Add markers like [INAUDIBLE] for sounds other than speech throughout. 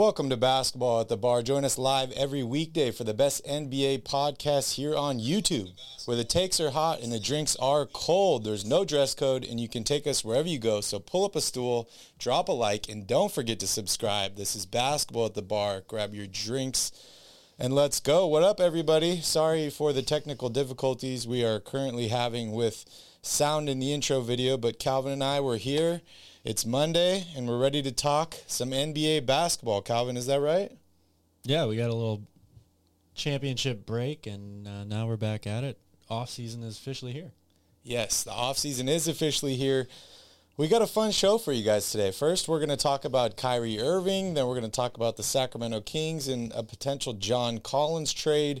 Welcome to Basketball at the Bar. Join us live every weekday for the best NBA podcast here on YouTube, where the takes are hot and the drinks are cold. There's no dress code and you can take us wherever you go. So pull up a stool, drop a like, and don't forget to subscribe. This is Basketball at the Bar. Grab your drinks and let's go. What up, everybody? Sorry for the technical difficulties we are currently having with sound in the intro video, but Calvin and I were here it's Monday, and we're ready to talk some NBA basketball. Calvin, is that right? Yeah, we got a little championship break, and uh, now we're back at it. Off season is officially here. Yes, the off season is officially here. We got a fun show for you guys today. First, we're going to talk about Kyrie Irving. Then we're going to talk about the Sacramento Kings and a potential John Collins trade.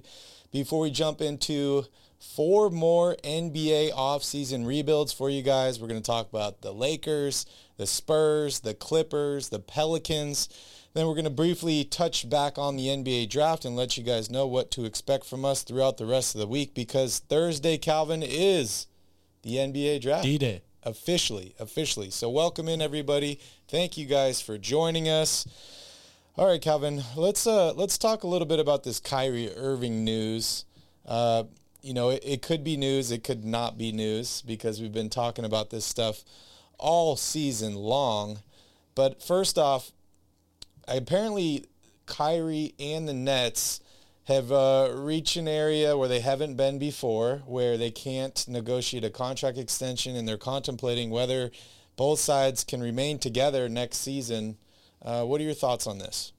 Before we jump into four more NBA offseason rebuilds for you guys. We're going to talk about the Lakers, the Spurs, the Clippers, the Pelicans. Then we're going to briefly touch back on the NBA draft and let you guys know what to expect from us throughout the rest of the week because Thursday, Calvin, is the NBA draft. D-Day. Officially, officially. So welcome in everybody. Thank you guys for joining us. All right, Calvin, let's uh, let's talk a little bit about this Kyrie Irving news. Uh, you know, it, it could be news, it could not be news because we've been talking about this stuff all season long. But first off, apparently Kyrie and the Nets have uh, reached an area where they haven't been before, where they can't negotiate a contract extension, and they're contemplating whether both sides can remain together next season. Uh, what are your thoughts on this?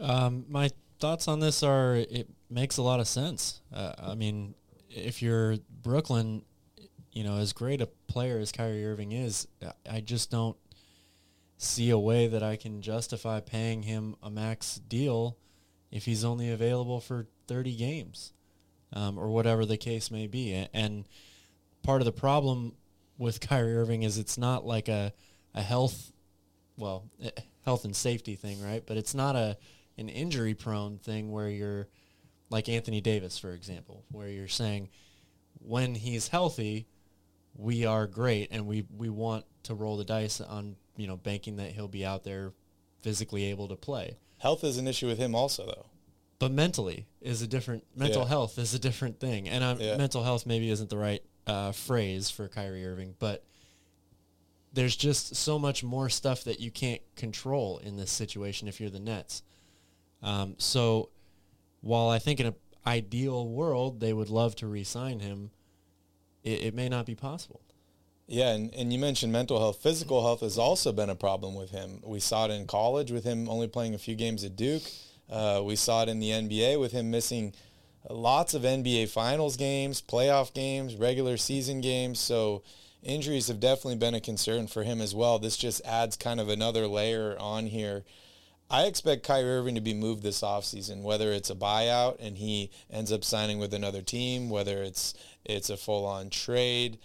Um, my thoughts on this are it makes a lot of sense. Uh, I mean, if you're Brooklyn, you know, as great a player as Kyrie Irving is, I just don't see a way that I can justify paying him a max deal if he's only available for 30 games um, or whatever the case may be. And part of the problem with [LAUGHS] Kyrie Irving is it's not like a, a health, well, eh, health and safety thing, right? But it's not a an injury prone thing where you're like Anthony Davis, for example, where you're saying when he's healthy, we are great and we, we want to roll the dice on, you know, banking that he'll be out there physically able to play. Health is an issue with him also though. But mentally is a different mental yeah. health is a different thing. And um, yeah. mental health maybe isn't the right uh, phrase for Kyrie Irving, but there's just so much more stuff that you can't control in this situation if you're the Nets. Um, so while I think in an ideal world they would love to re-sign him, it, it may not be possible. Yeah, and, and you mentioned mental health. Physical health has also been a problem with him. We saw it in college with him only playing a few games at Duke. Uh, we saw it in the NBA with him missing lots of NBA Finals games, playoff games, regular season games. So injuries have definitely been a concern for him as well. This just adds kind of another layer on here I expect Kyrie Irving to be moved this offseason, whether it's a buyout and he ends up signing with another team, whether it's it's a full on trade.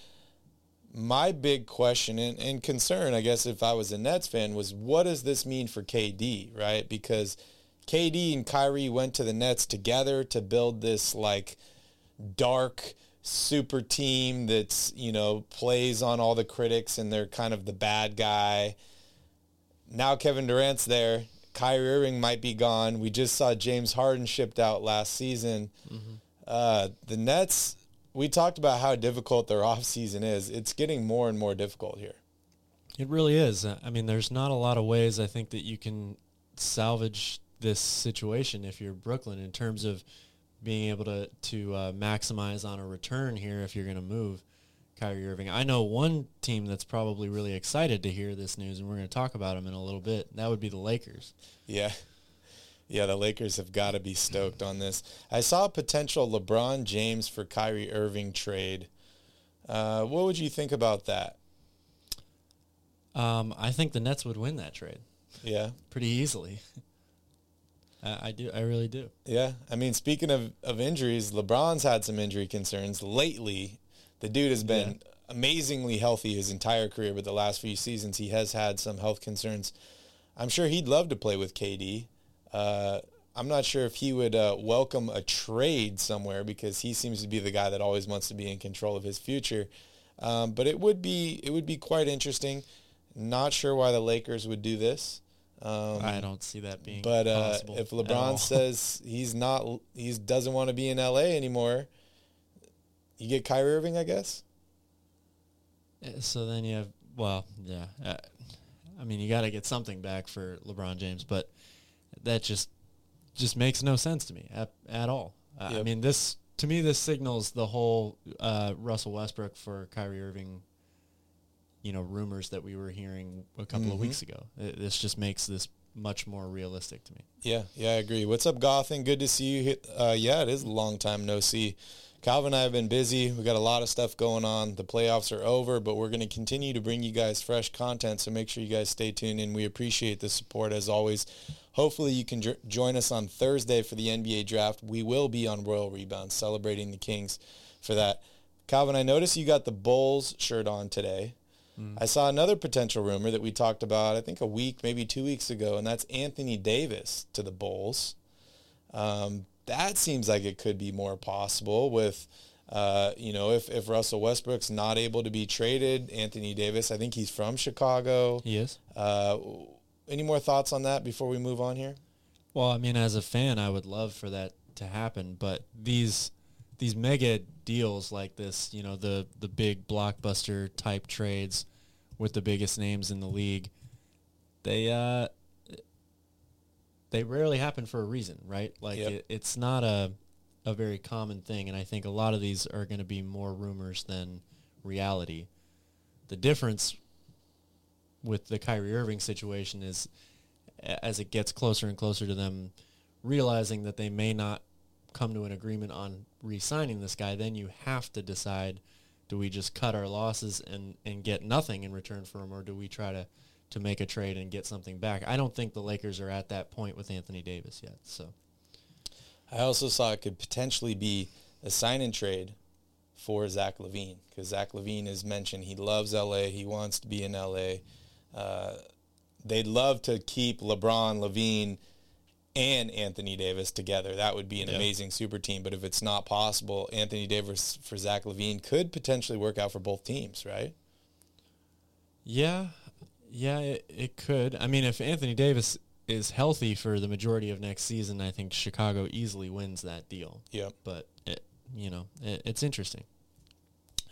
My big question and, and concern, I guess, if I was a Nets fan, was what does this mean for KD, right? Because KD and Kyrie went to the Nets together to build this like dark super team that's, you know, plays on all the critics and they're kind of the bad guy. Now Kevin Durant's there Kyrie Irving might be gone. We just saw James Harden shipped out last season. Mm-hmm. Uh, the Nets, we talked about how difficult their [LAUGHS] offseason is. It's getting more and more difficult here. It really is. I mean, there's not a lot of ways I think that you can salvage this situation if you're Brooklyn in terms of being able to to uh, maximize on a return here if you're going to move. Kyrie Irving. I know one team that's probably really excited to hear this news, and we're going to talk about them in a little bit. That would be the Lakers. Yeah. Yeah, the Lakers have got to be stoked on this. I saw a potential LeBron James for Kyrie Irving trade. Uh, what would you think about that? Um, I think the Nets would win that trade. Yeah, pretty easily. [LAUGHS] I, I do. I really do. Yeah, I mean, speaking of, of injuries, LeBron's had some injury concerns lately the dude has been yeah. amazingly healthy his entire career, but the last few seasons he has had some health concerns. I'm sure he'd love to play with KD. Uh, I'm not sure if he would uh, welcome a trade somewhere because he seems to be the guy that always wants to be in control of his future. Um, but it would be it would be quite interesting. Not sure why the Lakers would do this. Um, I don't see that being. but uh, possible if. LeBron [LAUGHS] says he's not, he doesn't want to be in LA anymore, you get Kyrie Irving, I guess. Uh, so then you have well, yeah. Uh, I mean, you got to get something back for LeBron James, but that just just makes no sense to me at, at all. Uh, I mean, this to me this signals the whole uh, Russell Westbrook for Kyrie Irving. You know, rumors that we were hearing a couple of Mhm. weeks ago. It, this just makes this much more realistic to me. Yeah, yeah, I agree. What's up, Gothen? Good to see you. Uh, yeah, it is a long time no see. Calvin and I have been busy. We got a lot of stuff going on. The playoffs are over, but we're going to continue to bring you guys fresh content. So make sure you guys stay tuned, and we appreciate the support as always. Hopefully, you can jo- join us on Thursday for the NBA draft. We will be on Royal Rebound celebrating the Kings for that. Calvin, I noticed you got the Bulls shirt on today. I saw another potential rumor that we talked about, I think a week, maybe two weeks ago, and that's Anthony Davis to the Bulls. Um, that seems like it could be more possible with, uh, you know, if, if Russell Westbrook's not able to be traded, Anthony Davis, I think he's from Chicago. He is. Uh, any more thoughts on that before we move on here? Well, I mean, as a fan, I would love for that to happen, but these these mega deals like this, you know, the the big blockbuster type trades with the biggest names in the league, they uh they rarely happen for a reason, right? Like Yep. it, it's not a a very common thing, and I think a lot of these are going to be more rumors than reality. The difference with the Kyrie Irving situation is as it gets closer and closer to them realizing that they may not come to an agreement on re-signing this guy, then you have to decide, do we just cut our losses and, and get nothing in return for him, or do we try to, to make a trade and get something back? I don't think the Lakers are at that point with Anthony Davis yet. So I also saw it could potentially be a sign and trade for Zach LaVine because Zach LaVine has mentioned he loves LA. He wants to be in LA. Uh, they'd love to keep LeBron, LaVine, and Anthony Davis together. That would be an amazing super team. But if it's not possible, Anthony Davis for Zach LaVine could potentially work out for both teams, right? yeah, yeah, it, it could. I mean, if Anthony Davis is healthy for the majority of next season, I think Chicago easily wins that deal. Yep. But it, you know, it, it's interesting.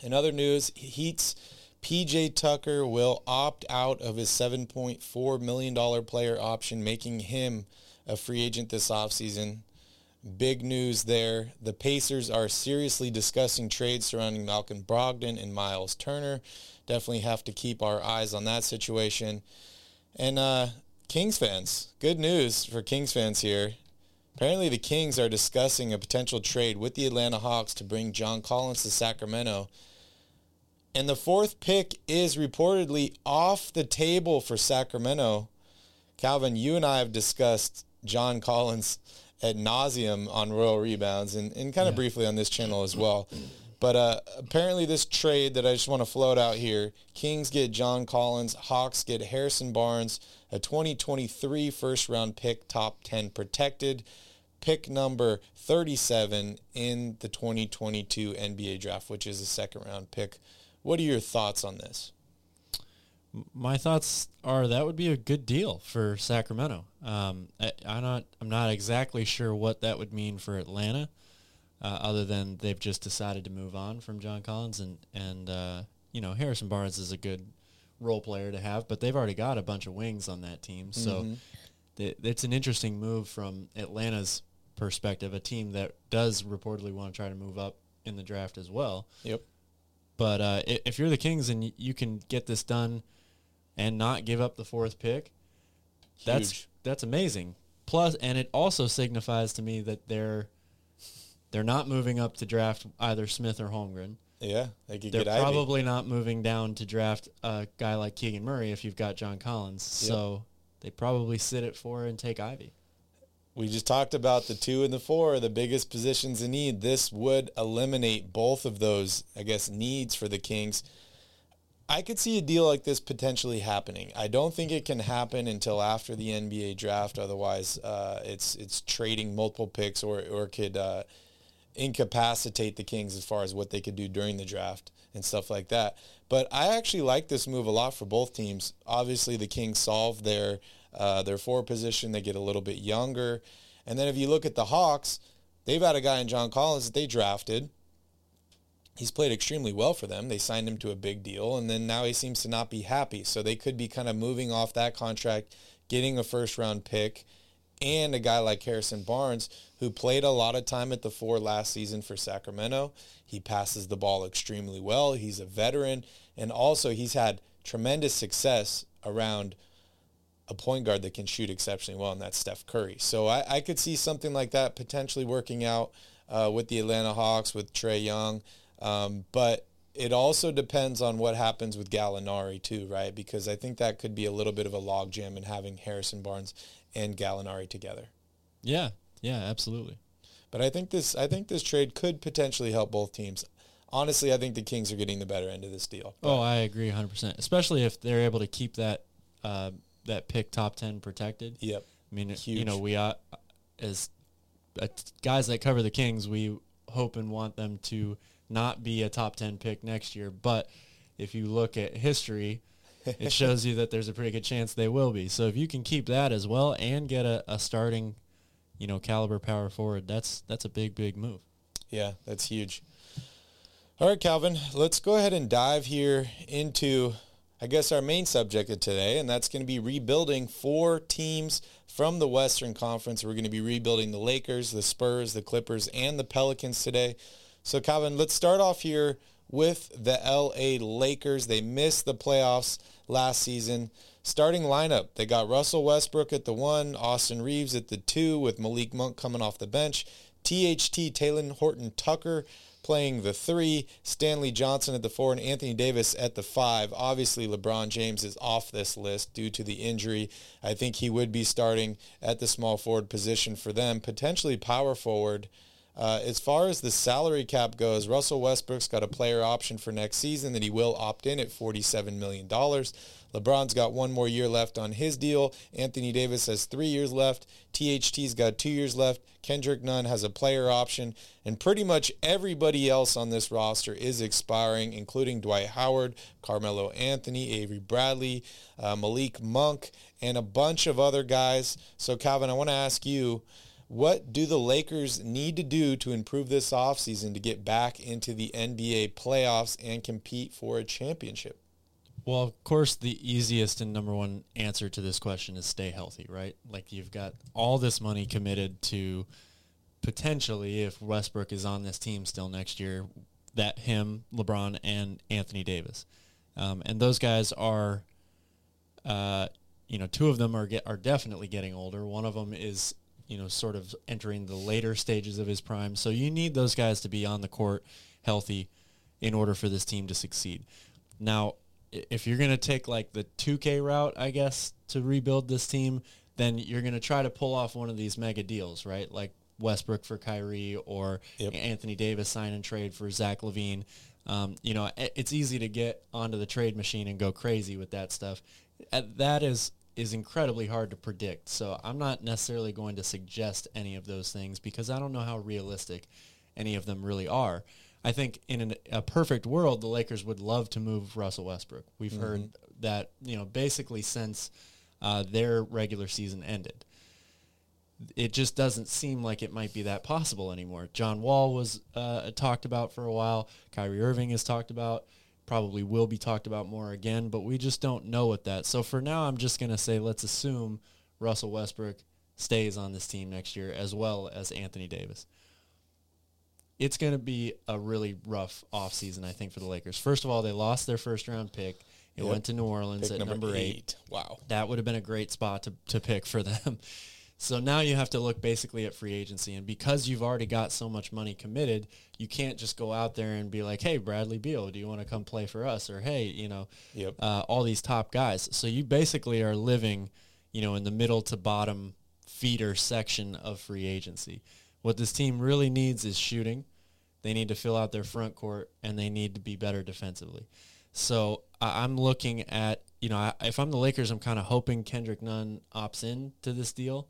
In other news, Heat's PJ Tucker will opt out of his $7.4 million player option, making him a free agent this offseason. Big news there. The Pacers are seriously discussing trades surrounding Malcolm Brogdon and Myles Turner. Definitely have to keep our eyes on that situation. And uh, Kings fans, good news for Kings fans here. Apparently, the Kings are discussing a potential trade with the Atlanta Hawks to bring John Collins to Sacramento. And the fourth pick is reportedly off the table for Sacramento. Calvin, you and I have discussed John Collins at nauseum on Royal Rebounds and, and kind of Yeah. briefly on this channel as well. But uh, apparently, this trade that I just want to float out here Kings get John Collins, Hawks get Harrison Barnes, a 2023 first round pick, top 10 protected, pick number 37 in the 2022 NBA draft, which is a second round pick. What are your thoughts on this? My thoughts are that would be a good deal for Sacramento. Um, I, I'm not I'm not exactly sure what that would mean for Atlanta, uh, other than they've just decided to move on from John Collins and and uh, you know Harrison Barnes is a good role player to have, but they've already got a bunch of wings on that team, so Mhm. th- it's an interesting move from Atlanta's perspective, a team that does reportedly want to try to move up in the draft as well. Yep. But uh, if you're the Kings and you can get this done and not give up the fourth pick, that's Huge. that's amazing. Plus, and it also signifies to me that they're they're not moving up to draft either Smith or Holmgren. Yeah, they could They're get Ivey. probably not moving down to draft a guy like Keegan Murray if you've got John Collins. Yep. So they probably sit at four and take Ivey. We just talked about the two and the four, the biggest positions in need. This would eliminate both of those, I guess, needs for the Kings. I could see a deal like this potentially happening. I don't think it can happen until after the NBA draft. Otherwise, uh, it's it's trading multiple picks or or could uh, incapacitate the Kings as far as what they could do during the draft and stuff like that. But I actually like this move a lot for both teams. Obviously, the Kings solved their Uh, their forward position, they get a little bit younger. And then if you look at the Hawks, they've had a guy in John Collins that they drafted. He's played extremely well for them. They signed him to a big deal, and then now he seems to not be happy. So they could be kind of moving off that contract, getting a first round pick, and a guy like Harrison Barnes, who played a lot of time at the four last season for Sacramento. He passes the ball extremely well. He's a veteran, and also he's had tremendous success around a point guard that can shoot exceptionally well, and that's Steph Curry. So I, I could see something like that potentially working out uh, with the Atlanta Hawks with Trae Young. Um, but it also depends on what happens with Gallinari too, right? Because I think that could be a little bit of a logjam in having Harrison Barnes and Gallinari together. Yeah, yeah, absolutely. But I think this I think this trade could potentially help both teams. Honestly, I think the Kings are getting the better end of this deal. Oh, I agree 100%. Especially if they're able to keep that uh, that pick top 10 protected. Yep. I mean, Huge. you know, we uh, as uh, guys that cover the Kings, we hope and want them to not be a top 10 pick next year, but if you look at history, it [LAUGHS] shows you that there's a pretty good chance they will be. So if you can keep that as well and get a, a starting, you know, caliber power forward, that's that's a big big move. Yeah, that's huge. All right, Calvin, let's go ahead and dive here into, I guess, our main subject of today, and that's going to be rebuilding four teams from the Western Conference. We're going to be rebuilding the Lakers, the Spurs, the Clippers, and the Pelicans today. So, Calvin, let's start off here with the LA Lakers. They missed the playoffs last season. Starting lineup, they got Russell Westbrook at the one, Austin Reaves at the two, with Malik Monk coming off the bench, THT Talen Horton Tucker playing the three, Stanley Johnson at the four, and Anthony Davis at the five. Obviously, LeBron James is off this list due to the injury. I think he would be starting at the small forward position for them, potentially power forward. Uh, as far as the salary cap goes, Russell Westbrook's got a player option for next season that he will opt in at $47 million. LeBron's got one more year left on his deal. Anthony Davis has three years left. THT's got two years left. Kendrick Nunn has a player option. And pretty much everybody else on this roster is expiring, including Dwight Howard, Carmelo Anthony, Avery Bradley, uh, Malik Monk, and a bunch of other guys. So, Calvin, I want to ask you, what do the Lakers need to do to improve this offseason to get back into the NBA playoffs and compete for a championship? Well, of course, the easiest and number one answer to this question is stay healthy, right? Like you've got all this money committed to potentially, if Westbrook is on this team still next year, that him, LeBron, and Anthony Davis, um, and those guys are, uh, you know, two of them are get are definitely getting older. One of them is you know sort of entering the later stages of his prime. So you need those guys to be on the court healthy in order for this team to succeed. Now, if you're going to take like the 2K route, I guess, to rebuild this team, then you're going to try to pull off one of these mega deals, right? Like Westbrook for Kyrie or Yep. Anthony Davis sign and trade for Zach LaVine. Um, you know, it's easy to get onto the trade machine and go crazy with that stuff. That is is incredibly hard to predict. So I'm not necessarily going to suggest any of those things because I don't know how realistic any of them really are. I think in an, a perfect world, the Lakers would love to move Russell Westbrook. We've heard that you know basically since uh, their regular season ended. It just doesn't seem like it might be that possible anymore. John Wall was uh, talked about for a while. Kyrie Irving is talked about. Probably will be talked about more again, but we just don't know what that. So for now, I'm just going to say let's assume Russell Westbrook stays on this team next year as well as Anthony Davis it's going to be a really rough offseason, I think, for the Lakers. First of all, they lost their first round pick. It Yep. went to New Orleans Pick at number, eight. Wow. That would have been a great spot to, to pick for them. So now you have to look basically at free agency. And because you've already got so much money committed, you can't just go out there and be like, hey, Bradley Beal, do you want to come play for us? Or, hey, you know, Yep. uh, all these top guys. So you basically are living, you know, in the middle to bottom feeder section of free agency. What this team really needs is shooting. They need to fill out their front court and they need to be better defensively. So I'm looking at, you know, if I'm the Lakers, I'm kind of hoping Kendrick Nunn opts in to this deal.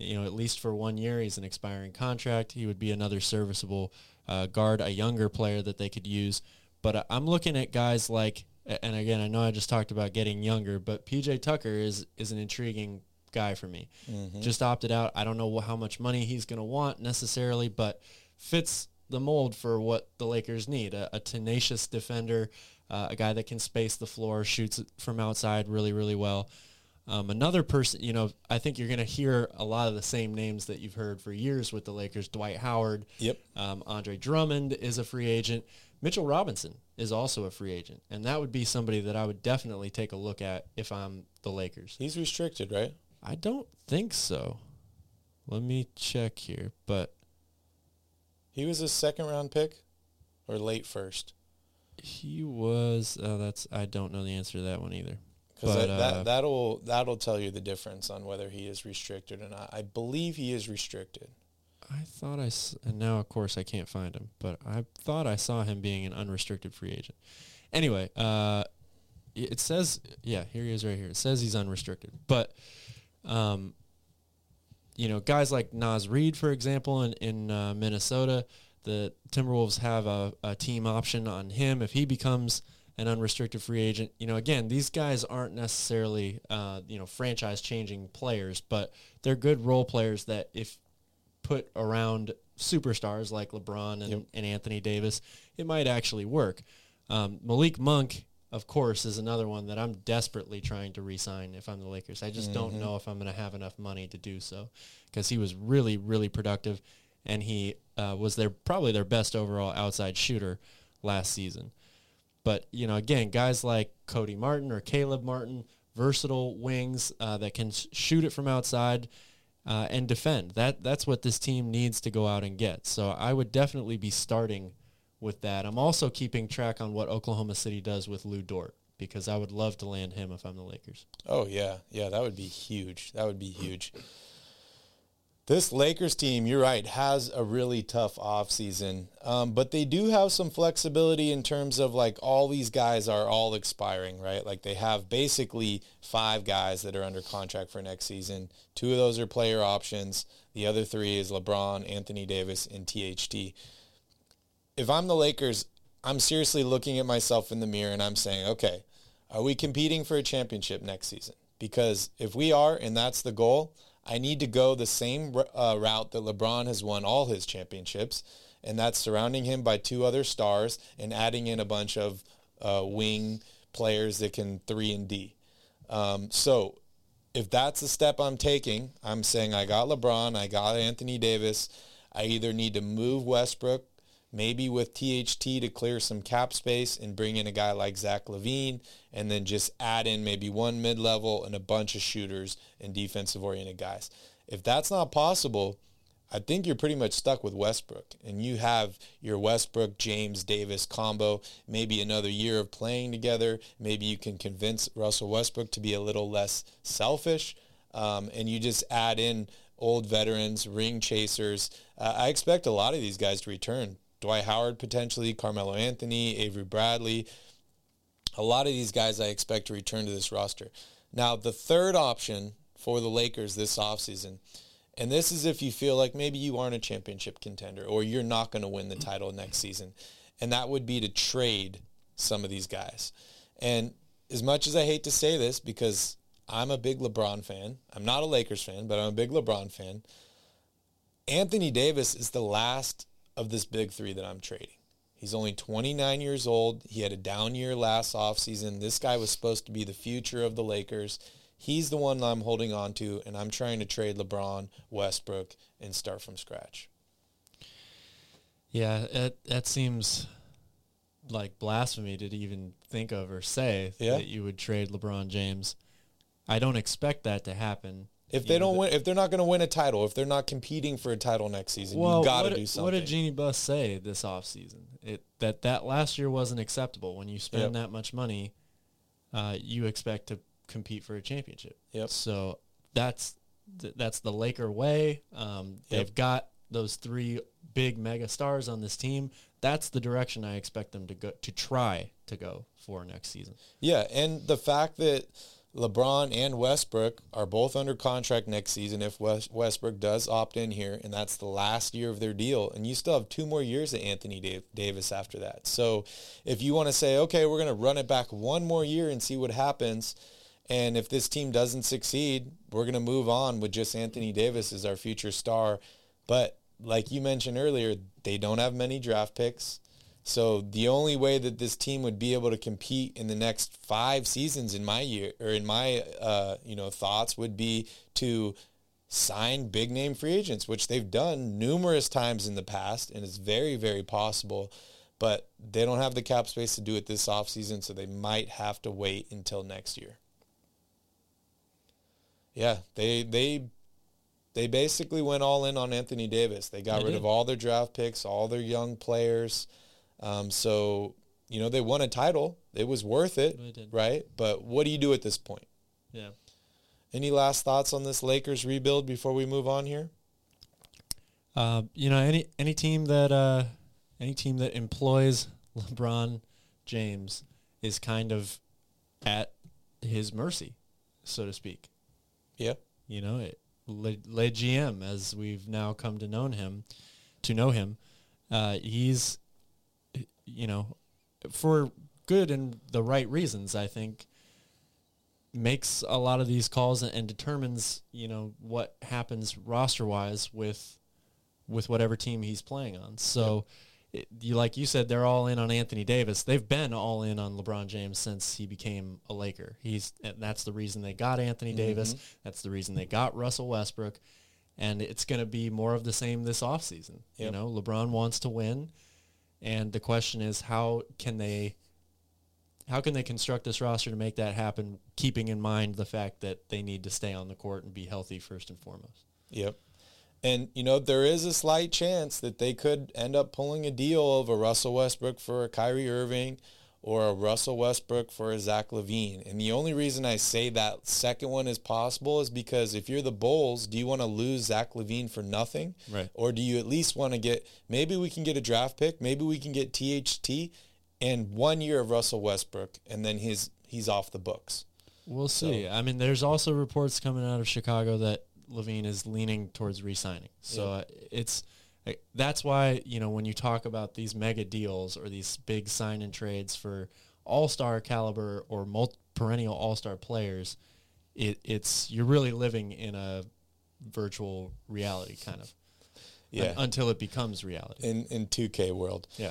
You know, at least for one year, he's an expiring contract. He would be another serviceable uh, guard, a younger player that they could use. But I- I'm looking at guys like, and again, I know I just talked about getting younger, but PJ Tucker is is an intriguing guy for me. Just opted out. I don't know how much money he's going to want necessarily, but fits the mold for what the Lakers need. A, a tenacious defender, uh, a guy that can space the floor, shoots from outside really, really well. Um, another person, you know, I think you're going to hear a lot of the same names that you've heard for years with the Lakers. Dwight Howard, Yep. um, Andre Drummond is a free agent. Mitchell Robinson is also a free agent, and that would be somebody that I would definitely take a look at if I'm the Lakers. He's restricted, right? I don't think so. Let me check here, but He was a second round pick or late first. he was. Uh, that's I don't know the answer to that one either. Because that, uh, that, that'll that'll tell you the difference on whether he is restricted or not. I believe he is restricted. I thought I s- and now of course I can't find him, but I thought I saw him being an unrestricted free agent. Anyway, uh, it says yeah, here he is right here. It says he's unrestricted, but um, you know, guys like Naz Reid, for example, in in uh, Minnesota, the Timberwolves have a, a team option on him if he becomes an unrestricted free agent. You know, again, these guys aren't necessarily uh, you know franchise changing players, but they're good role players that if put around superstars like LeBron and, Yep. and Anthony Davis, it might actually work. Um, Malik Monk, of course, is another one that I'm desperately trying to re-sign if I'm the Lakers. I just don't know if I'm going to have enough money to do so because he was really, really productive, and he uh, was their probably their best overall outside shooter last season. But you know, again, guys like Cody Martin or Caleb Martin, versatile wings uh, that can sh- shoot it from outside uh, and defend. That that's what this team needs to go out and get. So I would definitely be starting with that. I'm also keeping track on what Oklahoma City does with Lu Dort because I would love to land him if I'm the Lakers. Oh yeah, yeah, that would be huge. That would be huge. This Lakers team, you're right, has a really tough offseason. Um, but they do have some flexibility in terms of like all these guys are all expiring, right? Like they have basically five guys that are under contract for next season. Two of those are player options. The other three is LeBron, Anthony Davis, and THT. If I'm the Lakers, I'm seriously looking at myself in the mirror and I'm saying, okay, are we competing for a championship next season? Because if we are, and that's the goal, I need to go the same uh, route that LeBron has won all his championships, and that's surrounding him by two other stars and adding in a bunch of uh, wing players that can three and D. Um, so if that's the step I'm taking, I'm saying I got LeBron, I got Anthony Davis. I either need to move Westbrook, maybe with THT to clear some cap space and bring in a guy like Zach LaVine, and then just add in maybe one mid-level and a bunch of shooters and defensive-oriented guys. If that's not possible, I think you're pretty much stuck with Westbrook, and you have your Westbrook James Davis combo. Maybe another year of playing together. Maybe you can convince Russell Westbrook to be a little less selfish, um, and you just add in old veterans, ring chasers. Uh, I expect a lot of these guys to return. Dwight Howard potentially, Carmelo Anthony, Avery Bradley. A lot of these guys I expect to return to this roster. Now, the third option for the Lakers this offseason, and this is if you feel like maybe you aren't a championship contender or you're not going to win the title next season, and that would be to trade some of these guys. And as much as I hate to say this because I'm a big LeBron fan, I'm not a Lakers fan, but I'm a big LeBron fan. Anthony Davis is the last of this big three that I'm trading. He's only 29 years old. He had a down year last offseason. This guy was supposed to be the future of the Lakers. He's the one I'm holding on to, and I'm trying to trade LeBron, Westbrook, and start from scratch. Yeah, it, that seems like blasphemy to even think of or say Yeah. that you would trade LeBron James. I don't expect that to happen. If they don't win, if they're not going to win a title, if they're not competing for a title next season, well, you got to do something. What did Jeanie Buss say this offseason? It that that last year wasn't acceptable. When you spend Yep. that much money, uh, you expect to compete for a championship. Yep. So that's th- that's the Laker way. Um, they've Yep. got those three big mega stars on this team. That's the direction I expect them to go to try to go for next season. Yeah, and the fact that LeBron and Westbrook are both under contract next season if Westbrook does opt in here, and that's the last year of their deal, and you still have two more years of Anthony Davis after that. So if you want to say, okay, we're going to run it back one more year and see what happens, And if this team doesn't succeed, we're going to move on with just Anthony Davis as our future star. But like you mentioned earlier, they don't have many draft picks. So the only way that this team would be able to compete in the next five seasons, in my year or in my uh, you know thoughts, would be to sign big name free agents, which they've done numerous times in the past, and it's very very possible. But they don't have the cap space to do it this offseason, so they might have to wait until next year. Yeah, they they they basically went all in on Anthony Davis. They got They rid did. of all their draft picks, all their young players. Um, so you know they won a title. It was worth it, They right? But what do you do at this point? Yeah. Any last thoughts on this Lakers rebuild before we move on here? Uh, you know, any any team that uh, any team that employs LeBron James is kind of at his mercy, so to speak. Yeah, You know, it, Le, Le GM, as we've now come to know him, to know him, uh, he's, you know, for good and the right reasons, I think, makes a lot of these calls and, and determines, you know, what happens roster wise with, with whatever team he's playing on. So, it, you like you said, they're all in on Anthony Davis. They've been all in on LeBron James since he became a Laker. He's and that's the reason they got Anthony mm-hmm. Davis. That's the reason they got Russell Westbrook. And it's going to be more of the same this offseason. You know, LeBron wants to win, and the question is how can they how can they construct this roster to make that happen, keeping in mind the fact that they need to stay on the court and be healthy first and foremost. Yep. And you know there is a slight chance that they could end up pulling a deal of a Russell Westbrook for a Kyrie Irving, or a Russell Westbrook for a Zach LaVine. And the only reason I say that second one is possible is because if you're the Bulls, do you want to lose Zach LaVine for nothing, Right. or do you at least want to get maybe we can get a draft pick, maybe we can get THT, and one year of Russell Westbrook, and then his he's off the books. We'll see. I mean, there's also reports coming out of Chicago that LaVine is leaning towards re-signing. So uh, it's uh, that's why you know when you talk about these mega deals or these big sign and trades for all-star caliber or multi- perennial all-star players, it, it's you're really living in a virtual reality kind of Yeah. un- until it becomes reality. in in 2K world. Yeah.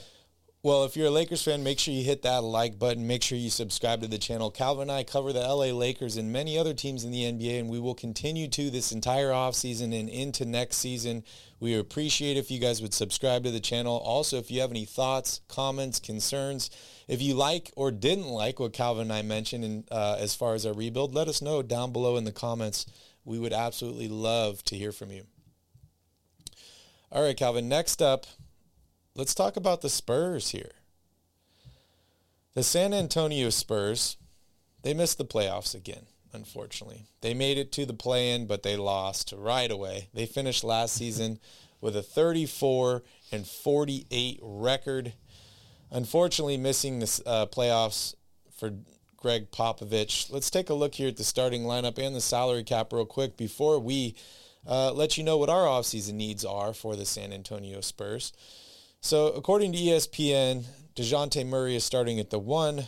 Well, if you're a Lakers fan, make sure you hit that like button. Make sure you subscribe to the channel. Calvin and I cover the LA Lakers and many other teams in the NBA, and we will continue to this entire offseason and into next season. We appreciate if you guys would subscribe to the channel. Also, if you have any thoughts, comments, concerns, if you like or didn't like what Calvin and I mentioned in, uh, as far as our rebuild, let us know down below in the comments. We would absolutely love to hear from you. All right, Calvin, next up, let's talk about the Spurs here. The San Antonio Spurs, they missed the playoffs again, unfortunately. They made it to the play-in, but they lost right away. They finished last season with a 34 and 48 record. Unfortunately, missing the uh, playoffs for Gregg Popovich. Let's take a look here at the starting lineup and the salary cap real quick before we uh, let you know what our offseason needs are for the San Antonio Spurs. So, according to ESPN, DeJounte Murray is starting at the one.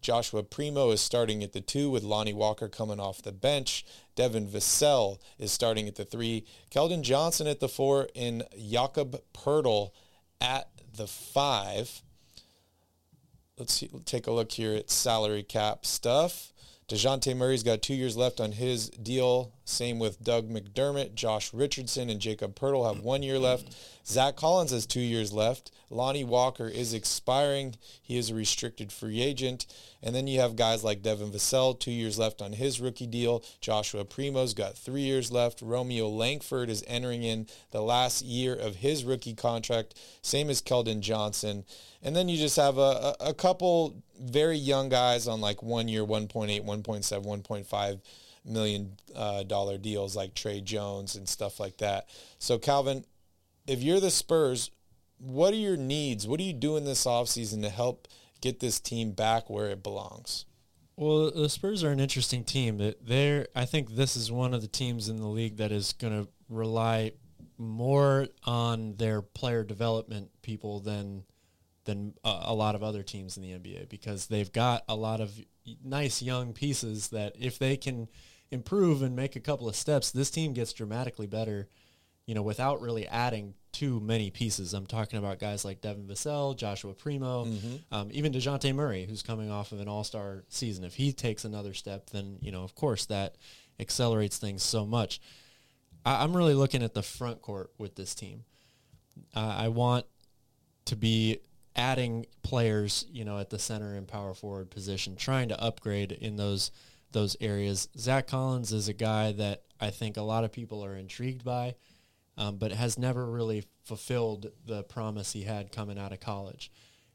Joshua Primo is starting at the two with Lonnie Walker coming off the bench. Devin Vassell is starting at the three. Keldon Johnson at the four and Jakob Poeltl at the five. Let's see, take a look here at salary cap stuff. DeJounte Murray's got two years left on his deal. Same with Doug McDermott, Josh Richardson, and Jakob Poeltl have one year left. Zach Collins has two years left. Lonnie Walker is expiring. He is a restricted free agent. And then you have guys like Devin Vassell, two years left on his rookie deal. Joshua Primo's got three years left. Romeo Langford is entering in the last year of his rookie contract. Same as Keldon Johnson. And then you just have a, a couple very young guys on like one year, 1.8, 1.7, 1.5 million uh, dollar deals like Tre Jones and stuff like that. So Calvin, if you're the Spurs, what are your needs? What are you doing this offseason to help get this team back where it belongs? Well, the Spurs are an interesting team. They're, I think this is one of the teams in the league that is going to rely more on their player development people than than a, a lot of other teams in the NBA because they've got a lot of nice young pieces that if they can improve and make a couple of steps, this team gets dramatically better, you know, without really adding too many pieces. I'm talking about guys like Devin Vassell, Joshua Primo, Mm-hmm. um, even DeJounte Murray, who's coming off of an all-star season. If he takes another step, then, you know, of course that accelerates things so much. I, I'm really looking at the front court with this team. Uh, I want to be adding players, you know, at the center and power forward position, trying to upgrade in those those areas. Zach Collins is a guy that I think a lot of people are intrigued by, um, but has never really fulfilled the promise he had coming out of college.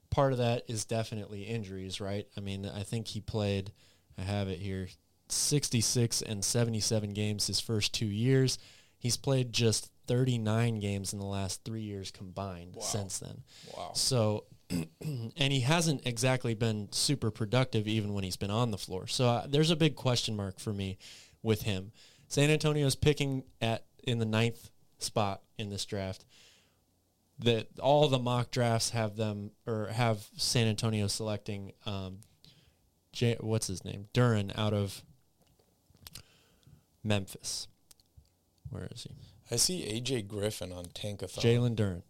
Part of that is definitely injuries, right? I mean, I think he played, I have it here, 66 and 77 games his first two years. He's played just 39 games in the last three years combined Wow. since then. Wow. So, [CLEARS THROAT] and he hasn't exactly been super productive even when he's been on the floor. So uh, there's a big question mark for me with him. San Antonio's picking at in the ninth spot in this draft. That all the mock drafts have them or have San Antonio selecting um, J, what's his name Duren out of Memphis. Where is he? I see AJ Griffin on Tankathon. Jalen Duren.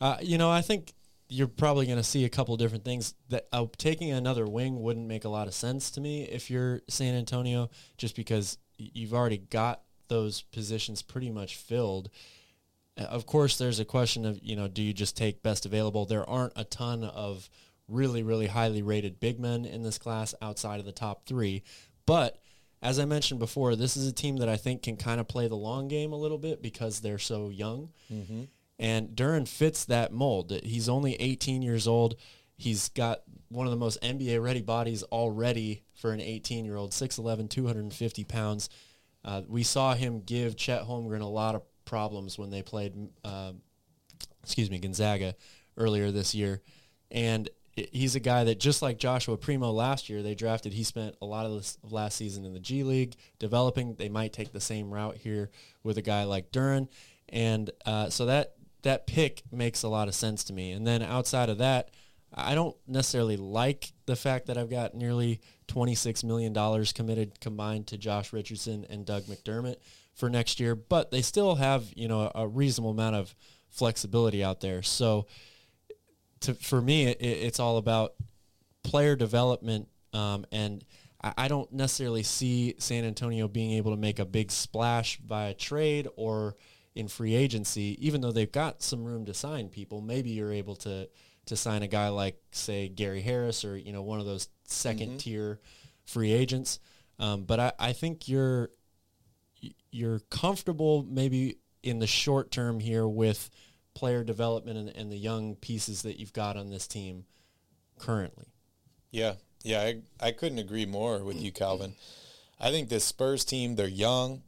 Uh, you know, I think you're probably going to see a couple different things. That uh, taking another wing wouldn't make a lot of sense to me if you're San Antonio, just because you've already got those positions pretty much filled. Uh, Of course, there's a question of you know, do you just take best available? There aren't a ton of really, really highly rated big men in this class outside of the top three, but as I mentioned before, this is a team that I think can kind of play the long game a little bit because they're so young. Mm-hmm. And Duren fits that mold. He's only 18 years old. He's got one of the most NBA ready bodies already for an 18 year old, 6'11, 250 pounds. Uh, we saw him give Chet Holmgren a lot of problems when they played, uh, excuse me, Gonzaga earlier this year. And he's a guy that just like Joshua Primo last year, they drafted. He spent a lot of last season in the G League developing. They might take the same route here with a guy like Duren, and uh, so that that pick makes a lot of sense to me. And then outside of that, I don't necessarily like the fact that I've got nearly $26 million committed combined to Josh Richardson and Doug McDermott for next year, but they still have, you know, a reasonable amount of flexibility out there. So to, for me, it, it's all about player development. Um, and I, I don't necessarily see San Antonio being able to make a big splash via trade or in free agency, even though they've got some room to sign people. Maybe you're able to to sign a guy like, say, Gary Harris or you know one of those 2nd tier free agents. Um, but I, I think you're you're comfortable maybe in the short term here with player development and, and the young pieces that you've got on this team currently. Yeah, yeah, I, I couldn't agree more with you, Calvin. [CLEARS THROAT] I think this Spurs team, they're young,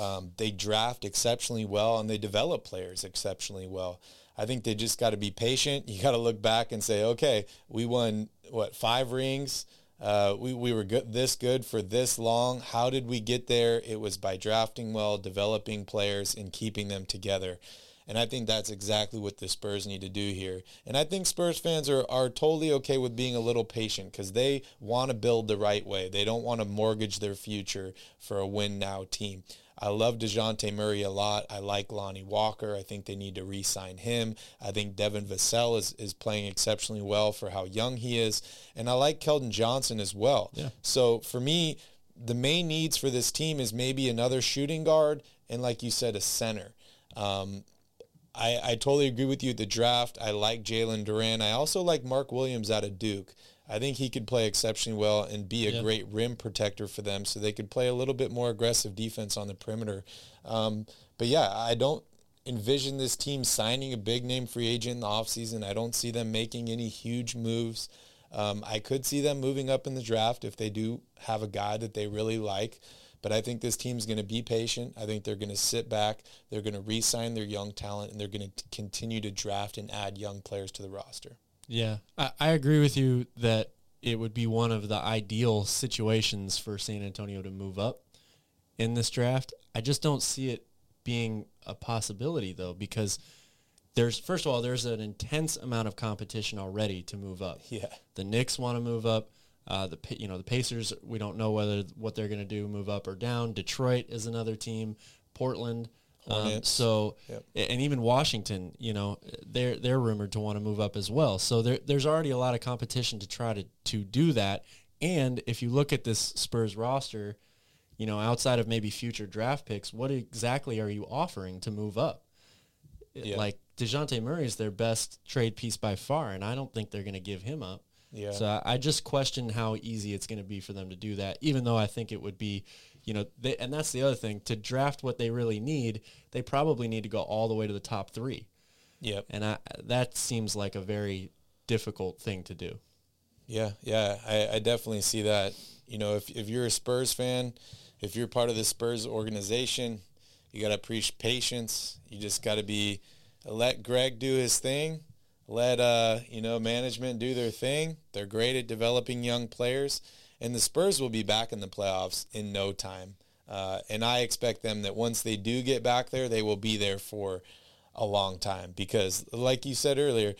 um, they draft exceptionally well, and they develop players exceptionally well. I think they just got to be patient. You got to look back and say, okay, we won what five rings. Uh, we, we were good, this good for this long. How did we get there? It was by drafting well, developing players, and keeping them together. And I think that's exactly what the Spurs need to do here. And I think Spurs fans are, are totally okay with being a little patient because they want to build the right way. They don't want to mortgage their future for a win now team. I love DeJounte Murray a lot. I like Lonnie Walker. I think they need to re-sign him. I think Devin Vassell is, is playing exceptionally well for how young he is. And I like Keldon Johnson as well. Yeah. So for me, the main needs for this team is maybe another shooting guard and, like you said, a center. Um, I, I totally agree with you at the draft. I like Jalen Duren. I also like Mark Williams out of Duke. I think he could play exceptionally well and be a great rim protector for them so they could play a little bit more aggressive defense on the perimeter. Um, but yeah, I don't envision this team signing a big name free agent in the offseason. I don't see them making any huge moves. Um, I could see them moving up in the draft if they do have a guy that they really like. But I think this team's going to be patient. I think they're going to sit back. They're going to re-sign their young talent, and they're going to continue to draft and add young players to the roster. Yeah, I, I agree with you that it would be one of the ideal situations for San Antonio to move up in this draft. I just don't see it being a possibility though, because there's first of all there's an intense amount of competition already to move up. Yeah. The Knicks want to move up. Uh, the you know the Pacers, we don't know whether what they're going to do, move up or down. Detroit is another team. Portland. Um, so Yep. and even Washington, you know, they're they're rumored to want to move up as well. So there there's already a lot of competition to try to to do that. And if you look at this Spurs roster, you know, outside of maybe future draft picks, what exactly are you offering to move up? Yeah. Like Dejounte Murray is their best trade piece by far, and I don't think they're going to give him up. Yeah. So I, I just question how easy it's going to be for them to do that, even though I think it would be, you know, they, and that's the other thing to draft what they really need. They probably need to go all the way to the top three, Yep. and I, that seems like a very difficult thing to do. Yeah, yeah, I, I definitely see that. You know, if if you're a Spurs fan, if you're part of the Spurs organization, you got to preach patience. You just got to be let Gregg do his thing. Let uh, you know, management do their thing. They're great at developing young players, and the Spurs will be back in the playoffs in no time. Uh, and I expect them that once they do get back there, they will be there for a long time because, like you said earlier,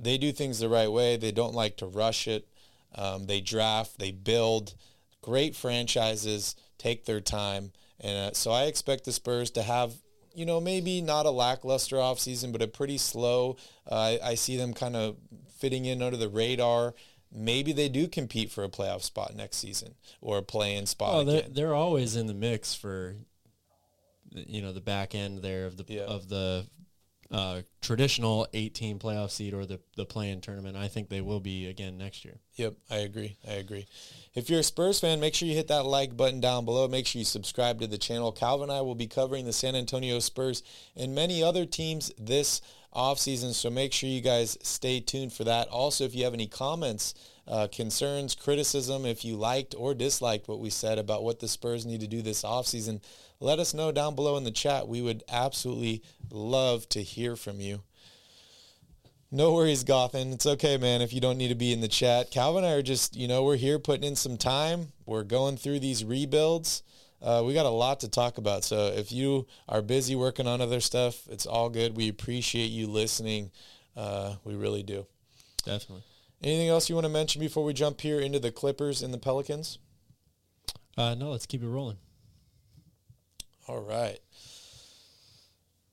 they do things the right way. They don't like to rush it. Um, they draft, they build great franchises, take their time. And uh, so I expect the Spurs to have, you know, maybe not a lackluster offseason, but a pretty slow. Uh, I, I see them kind of fitting in under the radar. Maybe they do compete for a playoff spot next season or a play-in spot Oh, they're again. they're always in the mix for, you know, the back end there of the Yeah. of the uh, traditional 18 playoff seed or the the play-in tournament. I think they will be again next year. Yep, I agree. I agree. If you're a Spurs fan, make sure you hit that like button down below. Make sure you subscribe to the channel. Calvin and I will be covering the San Antonio Spurs and many other teams this offseason, so make sure you guys stay tuned for that. Also, if you have any comments, uh, concerns, criticism, if you liked or disliked what we said about what the Spurs need to do this offseason, let us know down below in the chat. We would absolutely love to hear from you. No worries, Gothan. It's okay, man, if you don't need to be in the chat. Calvin and I are just, you know, we're here putting in some time. We're going through these rebuilds. Uh, we got a lot to talk about. So if you are busy working on other stuff, it's all good. We appreciate you listening. Uh, we really do. Definitely. Anything else you want to mention before we jump here into the Clippers and the Pelicans? Uh, no, let's keep it rolling. All right.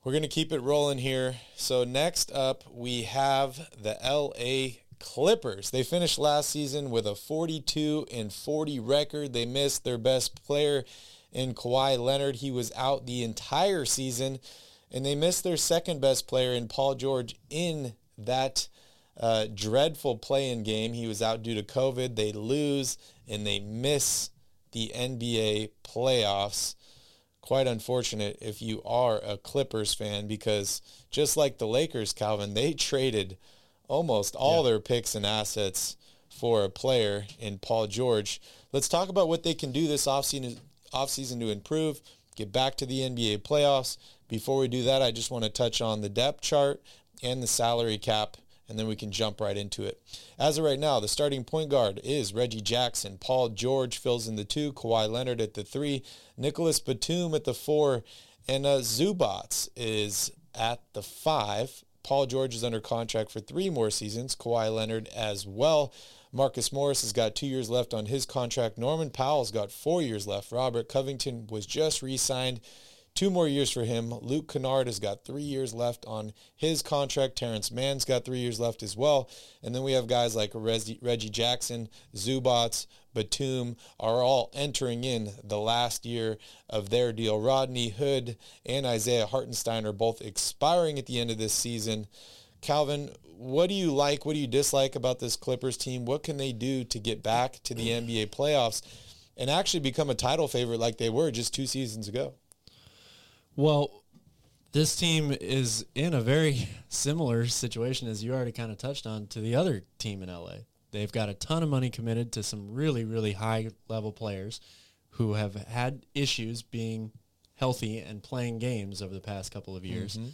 We're going to keep it rolling here. So next up, we have the LA Clippers. They finished last season with a 42 and 40 record. They missed their best player in Kawhi Leonard. He was out the entire season. And they missed their second best player in Paul George in that uh, dreadful play-in game. He was out due to COVID. They lose and they miss the NBA playoffs quite unfortunate if you are a Clippers fan because just like the Lakers, Calvin, they traded almost all their picks and assets for a player in Paul George. Let's talk about what they can do this offseason, offseason to improve, get back to the NBA playoffs. Before we do that, I just want to touch on the depth chart and the salary cap and then we can jump right into it. As of right now, the starting point guard is Reggie Jackson. Paul George fills in the two, Kawhi Leonard at the three, Nicolas Batum at the four, and uh, Zubac is at the five. Paul George is under contract for three more seasons, Kawhi Leonard as well. Marcus Morris has got two years left on his contract. Norman Powell's got four years left. Robert Covington was just re-signed. Two more years for him. Luke Kennard has got three years left on his contract. Terance Mann's got three years left as well. And then we have guys like Reggie, Jackson, Zubac, Batum are all entering in the last year of their deal. Rodney Hood and Isaiah Hartenstein are both expiring at the end of this season. Calvin, what do you like? What do you dislike about this Clippers team? What can they do to get back to the NBA playoffs and actually become a title favorite like they were just two seasons ago? Well, this team is in a very similar situation as you already kind of touched on to the other team in LA. They've got a ton of money committed to some really, really high level players who have had issues being healthy and playing games over the past couple of years. Mm-hmm.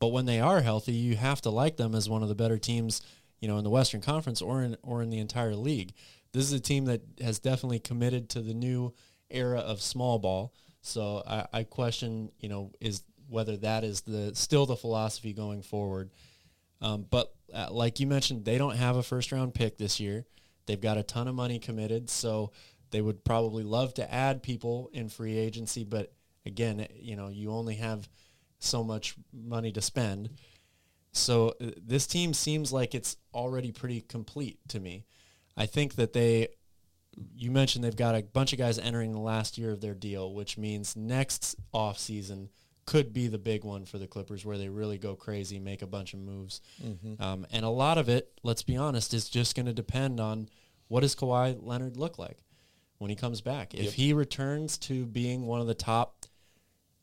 But when they are healthy, you have to like them as one of the better teams, you know, in the Western Conference or in or in the entire league. This is a team that has definitely committed to the new era of small ball. So I, I question, you know, is whether that is the still the philosophy going forward. Um, but uh, like you mentioned, they don't have a first round pick this year. They've got a ton of money committed, so they would probably love to add people in free agency, but again, you know, you only have so much money to spend. So uh, this team seems like it's already pretty complete to me. I think that they you mentioned they've got a bunch of guys entering the last year of their deal, which means next off season could be the big one for the Clippers where they really go crazy, make a bunch of moves. Mm-hmm. Um, and a lot of it, let's be honest, is just going to depend on what does Kawhi Leonard look like when he comes back. If he returns to being one of the top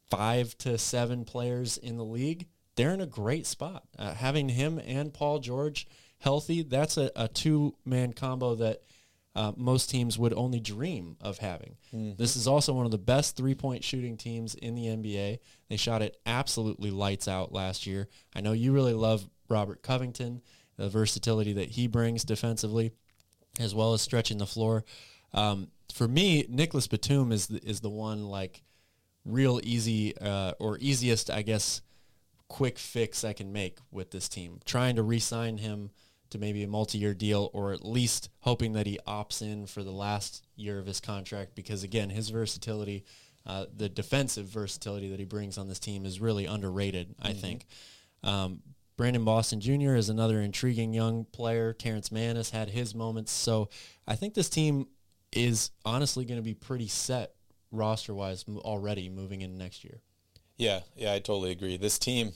five to seven players in the league, they're in a great spot. Uh, having him and Paul George healthy, that's a, a two-man combo that – uh, most teams would only dream of having. Mm-hmm. This is also one of the best three point shooting teams in the NBA. They shot it absolutely lights out last year. I know you really love Robert Covington, the versatility that he brings defensively, as well as stretching the floor. Um, for me, Nicolas Batum is the, is the one like real easy uh, or easiest, I guess, quick fix I can make with this team. Trying to re-sign him to maybe a multi-year deal or at least hoping that he opts in for the last year of his contract because again his versatility uh, the defensive versatility that he brings on this team is really underrated i mm-hmm. think um, brandon boston jr is another intriguing young player terance mann has had his moments so i think this team is honestly going to be pretty set roster wise already moving into next year yeah yeah i totally agree this team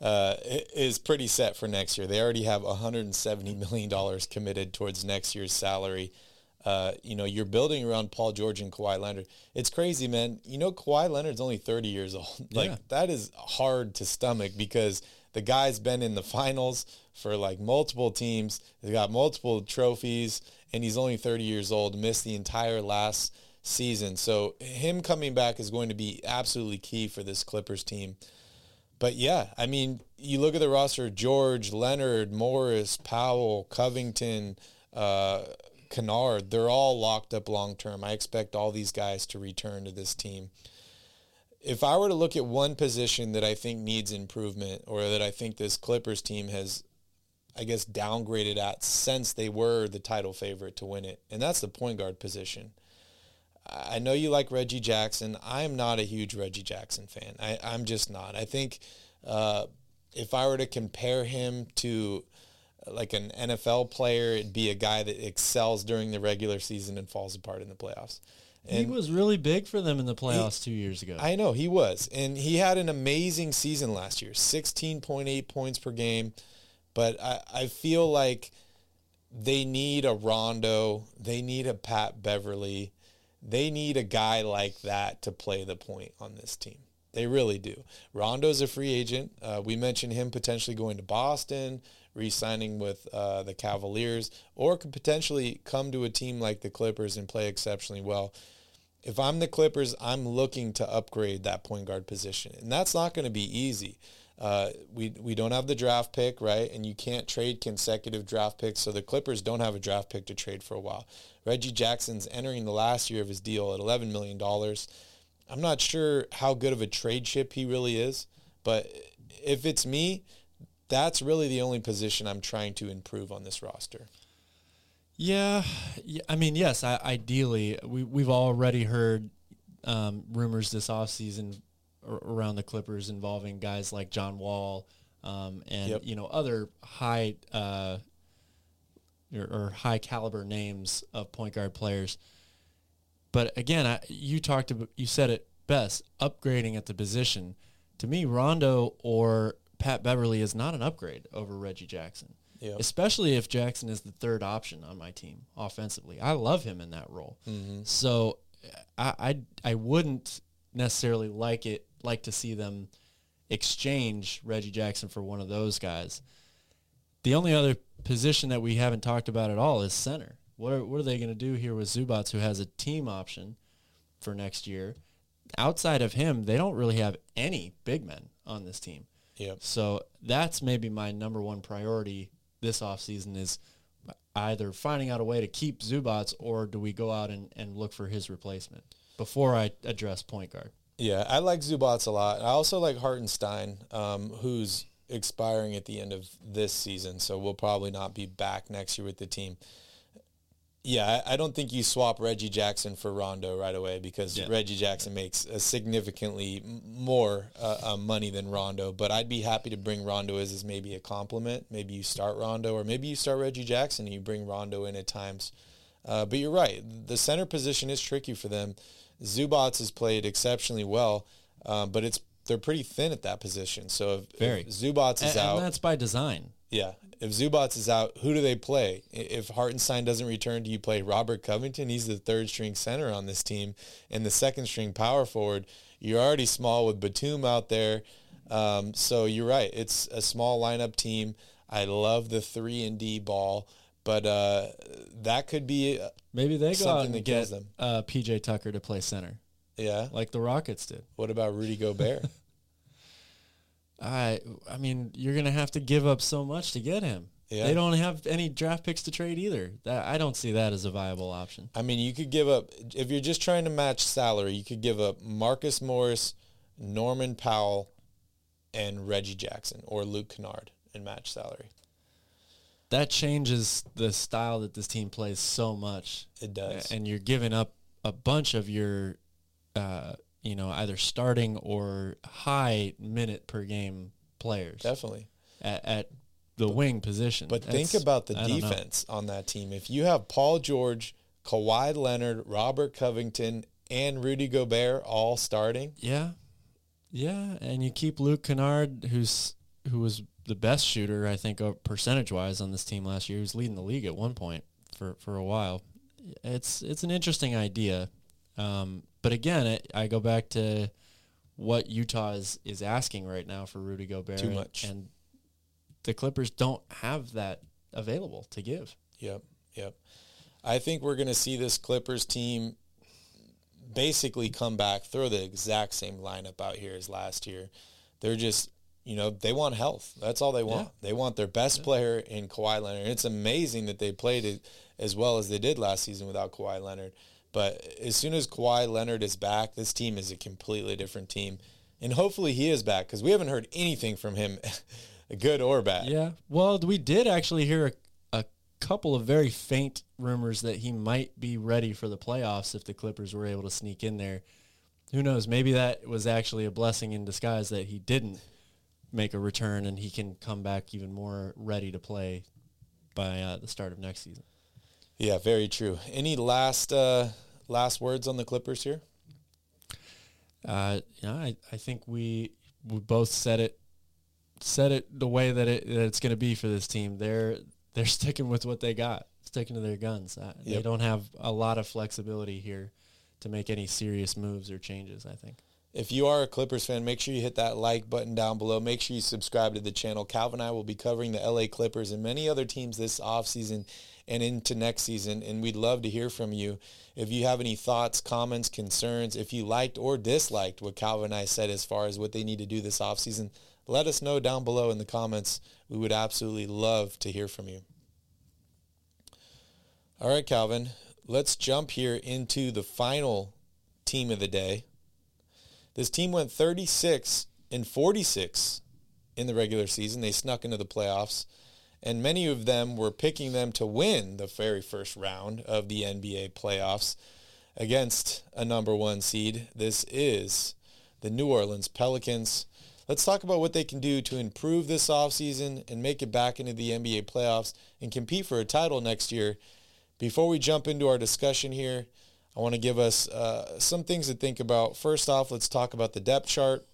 uh, is pretty set for next year. They already have 170 million dollars committed towards next year's salary. Uh, you know, you're building around Paul George and Kawhi Leonard. It's crazy, man. You know, Kawhi Leonard's only 30 years old. [LAUGHS] Like yeah. that is hard to stomach because the guy's been in the finals for like multiple teams. He's got multiple trophies, and he's only 30 years old. Missed the entire last season. So him coming back is going to be absolutely key for this Clippers team but yeah, I mean, you look at the roster: George, Leonard, Morris, Powell, Covington, uh, Kennard. They're all locked up long term. I expect all these guys to return to this team. If I were to look at one position that I think needs improvement, or that I think this Clippers team has, I guess, downgraded at since they were the title favorite to win it, and that's the point guard position. I know you like Reggie Jackson. I'm not a huge Reggie Jackson fan. I, I'm just not. I think uh, if I were to compare him to uh, like an NFL player, it'd be a guy that excels during the regular season and falls apart in the playoffs. And he was really big for them in the playoffs he, two years ago. I know he was, and he had an amazing season last year, sixteen point eight points per game. But I, I feel like they need a Rondo, they need a Pat Beverley, they need a guy like that to play the point on this team. They really do. Rondo's a free agent. Uh, we mentioned him potentially going to Boston, re-signing with uh, the Cavaliers, or could potentially come to a team like the Clippers and play exceptionally well. If I'm the Clippers, I'm looking to upgrade that point guard position, and that's not going to be easy. Uh, we we don't have the draft pick, right? And you can't trade consecutive draft picks, so the Clippers don't have a draft pick to trade for a while. Reggie Jackson's entering the last year of his deal at $11 million. I'm not sure how good of a trade chip he really is, but if it's me, that's really the only position I'm trying to improve on this roster. Yeah, I mean, yes, I, ideally, we, we've already heard um, rumors this offseason around the Clippers involving guys like John Wall um, and, yep. you know, other high uh, or, or high caliber names of point guard players. But again, I, you talked about, you said it best, upgrading at the position. To me, Rondo or Pat Beverley is not an upgrade over Reggie Jackson. Yep. Especially if Jackson is the third option on my team offensively. I love him in that role. Mm-hmm. So I, I I wouldn't necessarily like it like to see them exchange Reggie Jackson for one of those guys. The only other position that we haven't talked about at all is center. What are, what are they going to do here with Zubac, who has a team option for next year? Outside of him, they don't really have any big men on this team. Yep. So that's maybe my number one priority this offseason is either finding out a way to keep Zubac or do we go out and, and look for his replacement before I address point guard. Yeah, I like Zubac a lot. I also like Hartenstein, um, who's expiring at the end of this season, so we'll probably not be back next year with the team. Yeah, I, I don't think you swap Reggie Jackson for Rondo right away because Yeah. Reggie Jackson makes a significantly more uh, uh, money than Rondo. But I'd be happy to bring Rondo as, as maybe a compliment. Maybe you start Rondo, or maybe you start Reggie Jackson and you bring Rondo in at times. Uh, but you're right. The center position is tricky for them. Zubac has played exceptionally well, um, but it's they're pretty thin at that position. So if, Very. if Zubac is and, out, and that's by design. yeah. If Zubac is out, who do they play? If Hartenstein doesn't return, do you play Robert Covington? He's the third string center on this team. And the second string power forward, you're already small with Batum out there. Um, so you're right. It's a small lineup team. I love the three and D ball, but uh, that could be, uh, Maybe they go Something out and that get them. uh, PJ Tucker to play center, yeah. like the Rockets did. What about Rudy Gobert? [LAUGHS] I I mean, you're gonna have to give up so much to get him. Yeah. They don't have any draft picks to trade either. That I don't see that as a viable option. I mean, you could give up if you're just trying to match salary. You could give up Marcus Morris, Norman Powell, and Reggie Jackson or Luke Kennard and match salary. That changes the style that this team plays so much, It does. and you're giving up a bunch of your, uh, you know, either starting or high minute per game players Definitely. at, at the wing position. But think about the I defense on that team. If you have Paul George, Kawhi Leonard, Robert Covington, and Rudy Gobert all starting, Yeah, yeah, and you keep Luke Kennard, who's who was the best shooter, I think, percentage wise on this team last year. He was leading the league at one point for for a while. It's it's an interesting idea, um, but again, it, I go back to what Utah is is asking right now for Rudy Gobert. Too much. and the Clippers don't have that available to give. Yep, yep. I think we're going to see this Clippers team basically come back, throw the exact same lineup out here as last year. They're just, you know, they want health. That's all they want. They want their best player in Kawhi Leonard. And it's amazing that they played it as well as they did last season without Kawhi Leonard. But as soon as Kawhi Leonard is back, this team is a completely different team. And hopefully he is back because we haven't heard anything from him, [LAUGHS] good or bad. Yeah. Well, we did actually hear a, a couple of very faint rumors that he might be ready for the playoffs if the Clippers were able to sneak in there. Who knows? Maybe that was actually a blessing in disguise that he didn't make a return and he can come back even more ready to play by uh, the start of next season. Yeah, very true. Any last uh, last words on the Clippers here? Uh, yeah, I, I think we we both said it said it the way that, it, that it's going to be for this team. They're they're [LAUGHS] sticking with what they got, sticking to their guns. Uh, They don't have a lot of flexibility here to make any serious moves or changes. I think. If you are a Clippers fan, make sure you hit that like button down below. Make sure you subscribe to the channel. Calvin and I will be covering the LA Clippers and many other teams this offseason and into next season. And we'd love to hear from you. If you have any thoughts, comments, concerns, if you liked or disliked what Calvin and I said as far as what they need to do this offseason, let us know down below in the comments. We would absolutely love to hear from you. All right, Calvin, let's jump here into the final team of the day. This team went 36 and 46 in the regular season. They snuck into the playoffs, and many of them were picking them to win the very first round of the NBA playoffs against a number one seed. This is the New Orleans Pelicans. Let's talk about what they can do to improve this offseason and make it back into the NBA playoffs and compete for a title next year. Before we jump into our discussion here, I want to give us uh, some things to think about. First off, let's talk about the depth chart.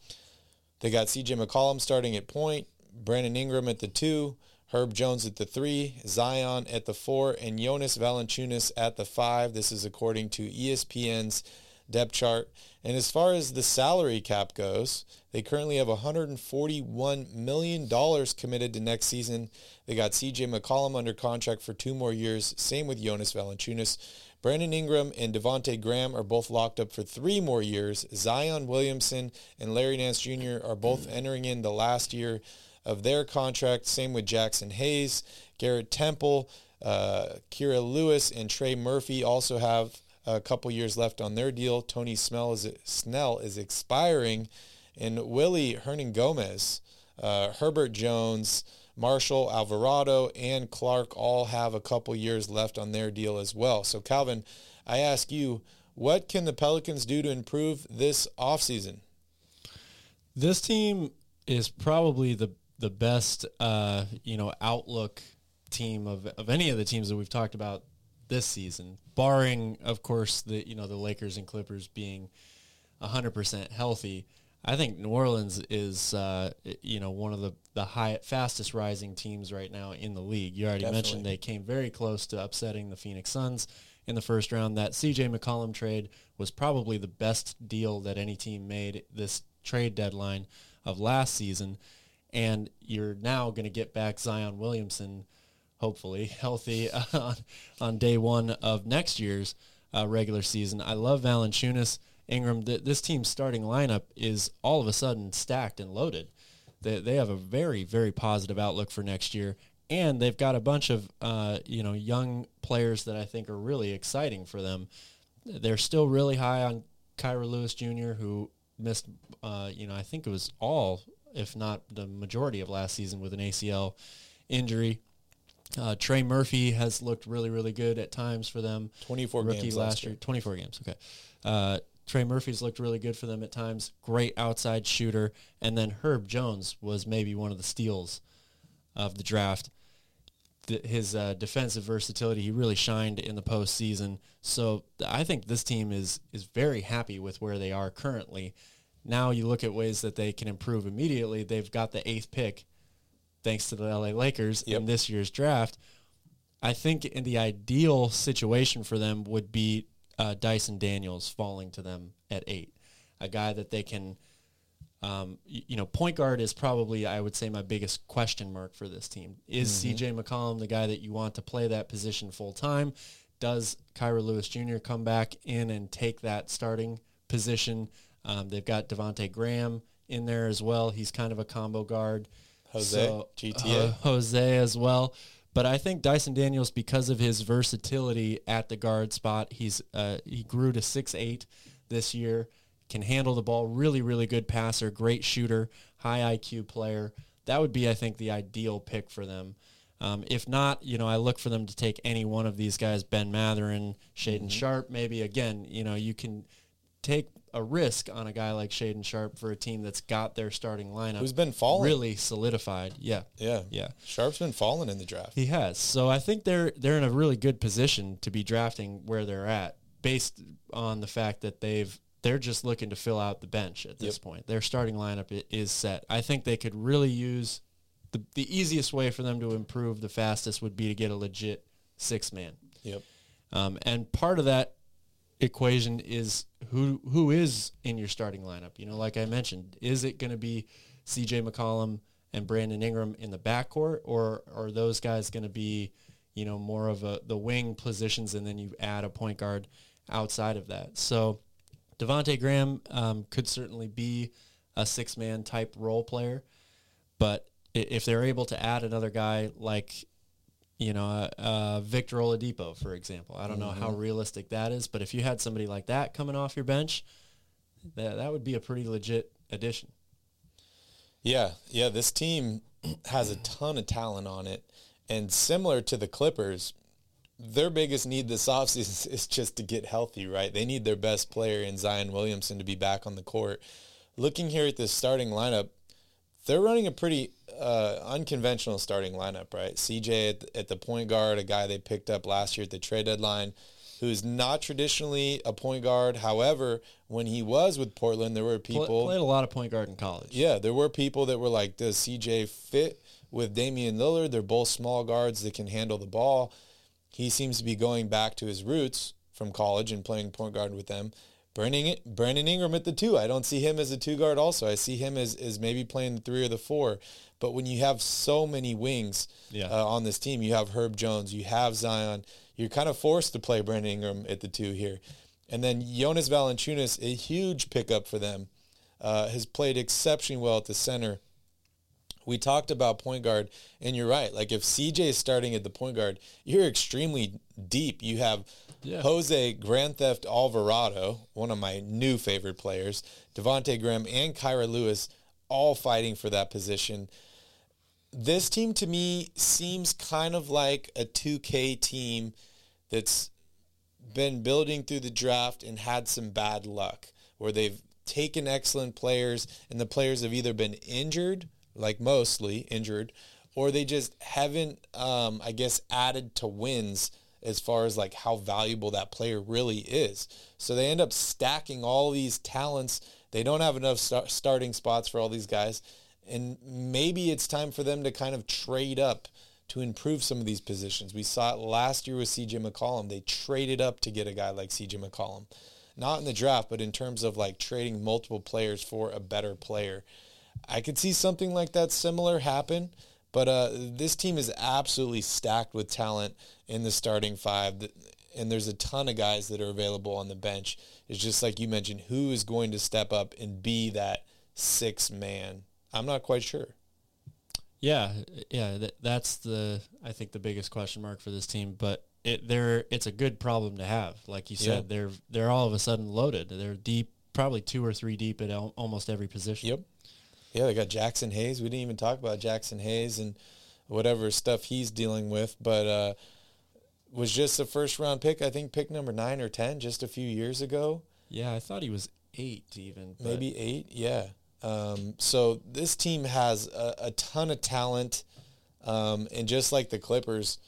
They got CJ McCollum starting at point, Brandon Ingram at the two, Herb Jones at the three, Zion at the four, and Jonas Valanciunas at the five. This is according to ESPN's depth chart. And as far as the salary cap goes, they currently have $141 million committed to next season. They got CJ McCollum under contract for two more years. Same with Jonas Valanciunas. Brandon Ingram and Devonte Graham are both locked up for three more years. Zion Williamson and Larry Nance Jr. are both entering in the last year of their contract. Same with Jaxson Hayes, Garrett Temple, uh, Kira Lewis, and Trey Murphy also have a couple years left on their deal. Tony Snell is, Snell is expiring, and Willy Hernangomez, uh, Herbert Jones, Marshall, Alvarado, and Clark all have a couple years left on their deal as well. So, Calvin, I ask you, what can the Pelicans do to improve this offseason? This team is probably the the best uh, you know outlook team of of any of the teams that we've talked about this season, barring of course the you know the Lakers and Clippers being 100% healthy. I think New Orleans is, uh, you know, one of the the high, fastest rising teams right now in the league. You already Definitely. mentioned they came very close to upsetting the Phoenix Suns in the first round. That C.J. McCollum trade was probably the best deal that any team made this trade deadline of last season, and you're now going to get back Zion Williamson, hopefully [LAUGHS] healthy [LAUGHS] on on day one of next year's uh, regular season. I love Valanciunas. Ingram, th- this team's starting lineup is all of a sudden stacked and loaded. They, they have a very, very positive outlook for next year, and they've got a bunch of uh, you know young players that I think are really exciting for them. They're still really high on Kira Lewis Jr., who missed, uh, you know, I think it was all, if not the majority of last season with an ACL injury. Uh, Trey Murphy has looked really, really good at times for them. 24 Rookie games last year. year. 24 games, okay. Trey Murphy's looked really good for them at times. Great outside shooter. And then Herb Jones was maybe one of the steals of the draft. The, his uh, defensive versatility, he really shined in the postseason. So I think this team is is very happy with where they are currently. Now you look at ways that they can improve immediately. They've got the eighth pick, thanks to the LA Lakers yep. in this year's draft. I think in the ideal situation for them would be uh, Dyson Daniels falling to them at eight, a guy that they can, um, you, you, know, point guard is probably I would say my biggest question mark for this team. Is mm-hmm. C.J. McCollum the guy that you want to play that position full time? Does Kira Lewis Jr. come back in and take that starting position? Um, they've got Devonte Graham in there as well. He's kind of a combo guard. Jose, so, GTA. Uh, Jose as well. But I think Dyson Daniels, because of his versatility at the guard spot, he's uh, he grew to six eight this year. Can handle the ball, really, really good passer, great shooter, high IQ player. That would be, I think, the ideal pick for them. Um, if not, you know, I look for them to take any one of these guys, Ben Mathurin, Shaedon mm-hmm. Sharpe, maybe. Again, you know, you can take a risk on a guy like Shaedon Sharpe for a team that's got their starting lineup. Who's been falling. Really solidified. Yeah. Yeah. Yeah. Sharpe's been falling in the draft. He has. So I think they're they're in a really good position to be drafting where they're at based on the fact that they've they're just looking to fill out the bench at this yep. point. Their starting lineup is set. I think they could really use the the easiest way for them to improve the fastest would be to get a legit six man. Yep. Um, and part of that equation is who who is in your starting lineup. You know, like I mentioned, is it going to be C.J. McCollum and Brandon Ingram in the backcourt, or are those guys going to be, you know, more of a the wing positions, and then you add a point guard outside of that? So Devonte Graham um, could certainly be a six man type role player, but if they're able to add another guy like you know, uh, uh, Victor Oladipo, for example. I don't mm-hmm. know how mm-hmm. realistic that is, but if you had somebody like that coming off your bench, that that would be a pretty legit addition. Yeah, yeah. This team [CLEARS THROAT] has a ton of talent on it, and similar to the Clippers, their biggest need this [LAUGHS] offseason is just to get healthy. Right? They need their best player in Zion Williamson to be back on the court. Looking here at this starting lineup, they're running a pretty uh, unconventional starting lineup, right? CJ at the, at the point guard, a guy they picked up last year at the trade deadline, who's not traditionally a point guard. However, when he was with Portland, there were people played a lot of point guard in college. Yeah, there were people that were like, "Does CJ fit with Damian Lillard?" They're both small guards that can handle the ball. He seems to be going back to his roots from college and playing point guard with them. Brandon, Brandon Ingram at the two. I don't see him as a two guard also. I see him as, as maybe playing the three or the four. But when you have so many wings yeah. uh, on this team, you have Herb Jones, you have Zion, you're kind of forced to play Brandon Ingram at the two here. And then Jonas Valanciunas, a huge pickup for them, uh, has played exceptionally well at the center. We talked about point guard, and you're right. Like if CJ is starting at the point guard, you're extremely deep. You have yeah. Jose Grand Theft Alvarado, one of my new favorite players, Devonte Graham, and Kira Lewis, all fighting for that position. this team to me seems kind of like a 2K team that's been building through the draft and had some bad luck where they've taken excellent players and the players have either been injured, like mostly injured, or they just haven't, um, I guess, added to wins as far as like how valuable that player really is. So they end up stacking all these talents. They don't have enough start- starting spots for all these guys. And maybe it's time for them to kind of trade up to improve some of these positions. We saw it last year with CJ McCollum. They traded up to get a guy like CJ McCollum. Not in the draft, but in terms of like trading multiple players for a better player. I could see something like that similar happen, but uh, this team is absolutely stacked with talent in the starting five, and there's a ton of guys that are available on the bench. It's just like you mentioned, who is going to step up and be that six man? I'm not quite sure. Yeah, yeah, that, that's the I think the biggest question mark for this team. But it they're it's a good problem to have. Like you said, yeah. they're they're all of a sudden loaded. They're deep, probably two or three deep at al- almost every position. Yep. Yeah, they got Jaxson Hayes. We didn't even talk about Jaxson Hayes and whatever stuff he's dealing with, but uh, was just a first round pick. I think pick number nine or ten just a few years ago. Yeah, I thought he was eight even. Maybe eight. Yeah. Um, so this team has a, a ton of talent, um, and just like the Clippers,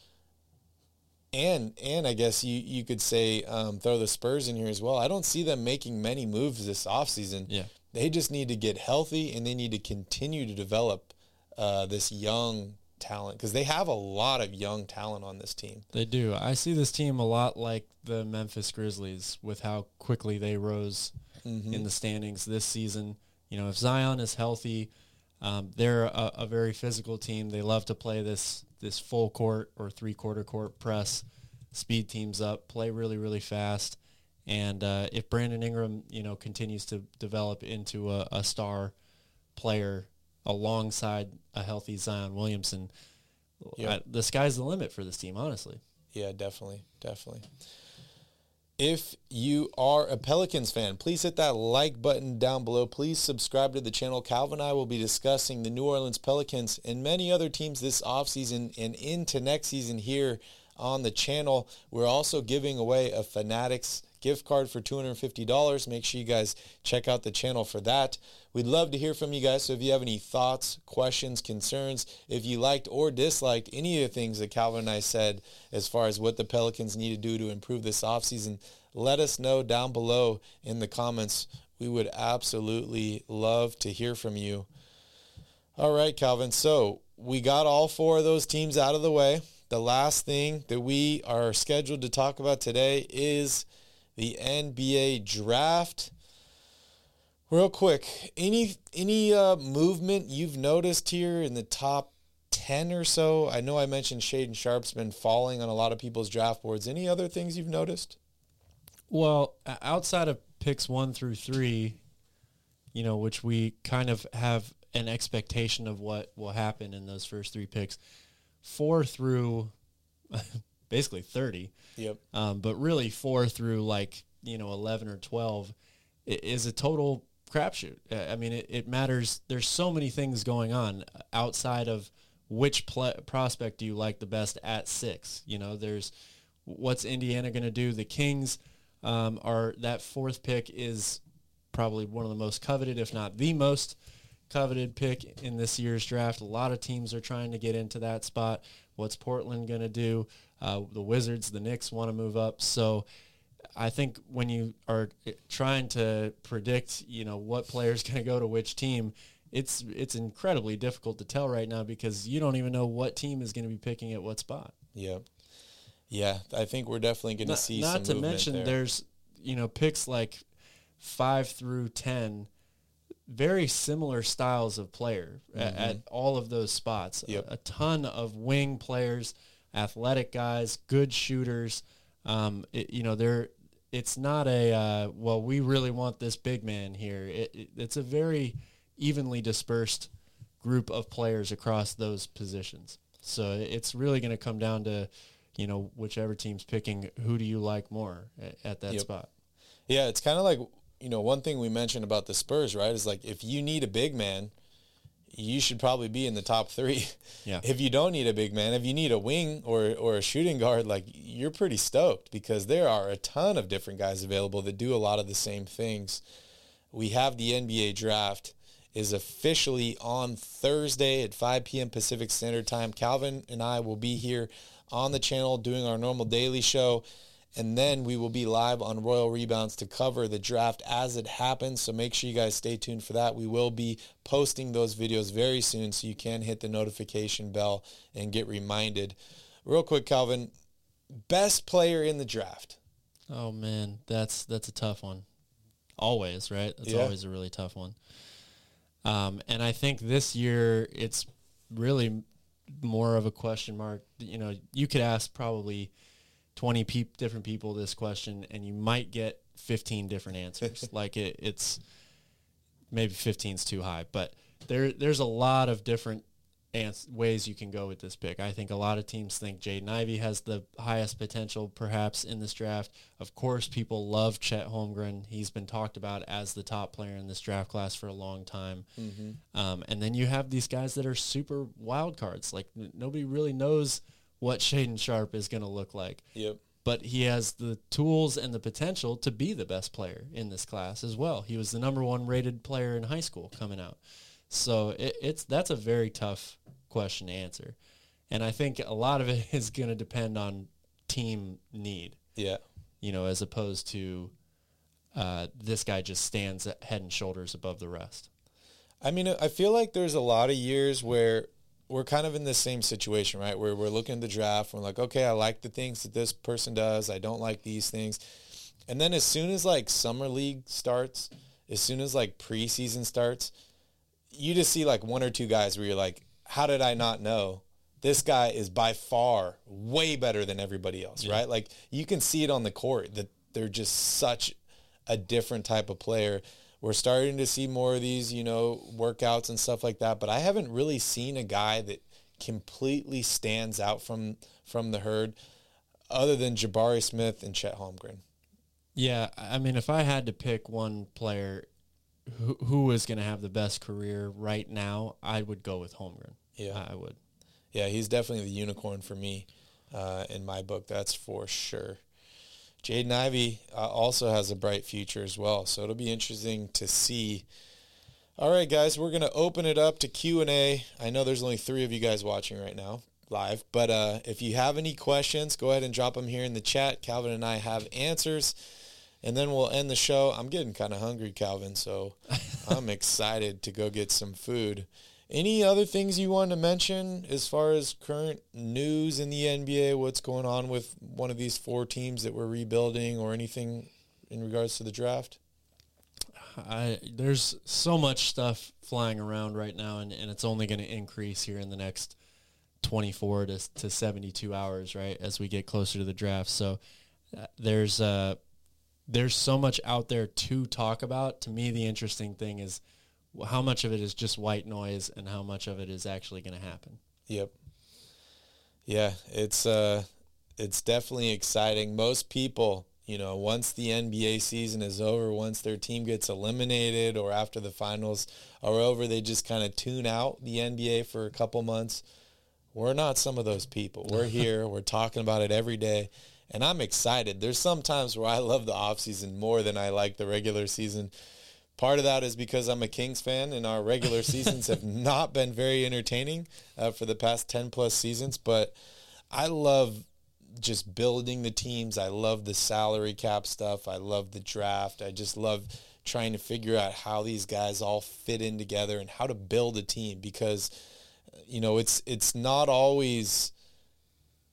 and and I guess you you could say um, throw the Spurs in here as well. I don't see them making many moves this offseason. Yeah, they just need to get healthy, and they need to continue to develop uh, this young talent because they have a lot of young talent on this team. They do. I see this team a lot like the Memphis Grizzlies with how quickly they rose mm-hmm. in the standings this season. You know, if Zion is healthy, um, they're a, a, very physical team. They love to play this this full court or three quarter court press, speed teams up, play really really fast. And uh, if Brandon Ingram, you know, continues to develop into a, a star player alongside a healthy Zion Williamson, yep. I, the sky's the limit for this team, honestly. Yeah, definitely, definitely. If you are a Pelicans fan, please hit that like button down below. Please subscribe to the channel. Calvin and I will be discussing the New Orleans Pelicans and many other teams this offseason and into next season here on the channel. We're also giving away a Fanatics gift card for $250. Make sure you guys check out the channel for that. We'd love to hear from you guys. So if you have any thoughts, questions, concerns, if you liked or disliked any of the things that Calvin and I said as far as what the Pelicans need to do to improve this offseason, let us know down below in the comments. We would absolutely love to hear from you. All right, Calvin. So we got all four of those teams out of the way. The last thing that we are scheduled to talk about today is the NBA draft. Real quick, any any uh, movement you've noticed here in the top ten or so? I know I mentioned Shaedon Sharpe's been falling on a lot of people's draft boards. Any other things you've noticed? Well, outside of picks one through three, you know, which we kind of have an expectation of what will happen in those first three picks, four through [LAUGHS] basically 30. Yep. Um, but really four through like, you know, 11 or 12 is a total crapshoot. I mean, it, it matters. There's so many things going on outside of which prospect do you like the best at six. You know, there's what's Indiana going to do? The Kings um, are that fourth pick is probably one of the most coveted, if not the most coveted pick in this year's draft. A lot of teams are trying to get into that spot. What's Portland going to do? Uh, the Wizards, the Knicks want to move up. So I think when you are trying to predict, you know, what player is [LAUGHS] going to go to which team, it's it's incredibly difficult to tell right now because you don't even know what team is going to be picking at what spot. Yeah, yeah. I think we're definitely going to see. Not to mention, there. there's you know picks like five through ten very similar styles of player mm-hmm. at, at, all of those spots. Yep. A, a, ton of wing players, athletic guys, good shooters. Um, it, you know, they're it's not a uh, well, we really want this big man here. It, it, it's a very evenly dispersed group of players across those positions. So it's really going to come down to, you know, whichever team's picking who do you like more at, at that yep. spot. Yeah, it's kind of like you know, one thing we mentioned about the Spurs, right, is like if you need a big man, you should probably be in the top three. Yeah. [LAUGHS] If you don't need a big man, if you need a wing or or a shooting guard, like you're pretty stoked because there are a ton of different guys available that do a lot of the same things. We have the NBA draft is officially on Thursday at 5 p.m. Pacific Standard Time. Calvin and I will be here on the channel doing our normal daily show. And then we will be live on Royal Rebounds to cover the draft as it happens. So make sure you guys stay tuned for that. We will be posting those videos very soon so you can hit the notification bell and get reminded. Real quick, Calvin, best player in the draft. Oh man, that's that's a tough one. Always, right? That's Yeah. always a really tough one. Um, and I think this year it's really more of a question mark. You know, you could ask probably 20 peop different people this question and you might get 15 different answers. [LAUGHS] like it, it's maybe 15 is too high, but there there's a lot of different ans- ways you can go with this pick. I think a lot of teams think Jaden Ivey has the highest potential perhaps in this draft. Of course, people love Chet Holmgren. He's been talked about as the top player in this draft class for a long time. Um, and then you have these guys that are super wild cards. Like n- nobody really knows what Shaedon Sharpe is going to look like Yep. but he has the tools and the potential to be the best player in this class as well. He was the number one rated player in high school coming out. So it, it's that's a very tough question to answer. And I think a lot of it [LAUGHS] is going to depend on team need, Yeah. you know, as opposed to uh, this guy just stands head and shoulders above the rest. I mean, I feel like there's a lot of years where we're kind of in the same situation, right? Where we're looking at the draft, we're like, okay, I like the things that this person does. I don't like these things. And then as soon as like summer league starts, as soon as like preseason starts, you just see like one or two guys where you're like, how did I not know? This guy is by far way better than everybody else, right? Like you can see it on the court that they're just such a different type of player. We're starting to see more of these, you know, workouts and stuff like that, but I haven't really seen a guy that completely stands out from from the herd other than Jabari Smith and Chet Holmgren. Yeah, I mean, if I had to pick one player who, who is going to have the best career right now, I would go with Holmgren. Yeah. I would. Yeah, he's definitely the unicorn for me uh, in my book. That's for sure. Jaden Ivey uh, also has a bright future as well, so it'll be interesting to see. All right, guys, we're gonna open it up to Q and A. I know there's only three of you guys watching right now live, but uh, if you have any questions, go ahead and drop them here in the chat. Calvin and I have answers, and then we'll end the show. I'm getting kind of hungry, Calvin, so [LAUGHS] I'm excited to go get some food. Any other things you want to mention as far as current news in the NBA? What's going on with one of these four teams that we're rebuilding, or anything in regards to the draft? I there's so much stuff flying around right now, and, and it's only going to increase here in the next 24 to, to 72 hours, right, as we get closer to the draft. So uh, there's uh, there's so much out there to talk about. To me, the interesting thing is how much of it is just white noise and how much of it is actually going to happen. Yep. Yeah, it's uh it's definitely exciting. Most people, you know, once the NBA season is over, once their team gets eliminated or after the finals are over, they just kind of tune out the NBA for a couple months. We're not some of those people. We're [LAUGHS] here, we're talking about it every day, and I'm excited. There's some times where I love the off season more than I like the regular season. Part of that is because I'm a Kings fan, and our regular [LAUGHS] seasons have not been very entertaining uh, for the past 10 plus seasons. But I love just building the teams. I love the salary cap stuff. I love the draft. I just love trying to figure out how these guys all fit in together and how to build a team because you know it's it's not always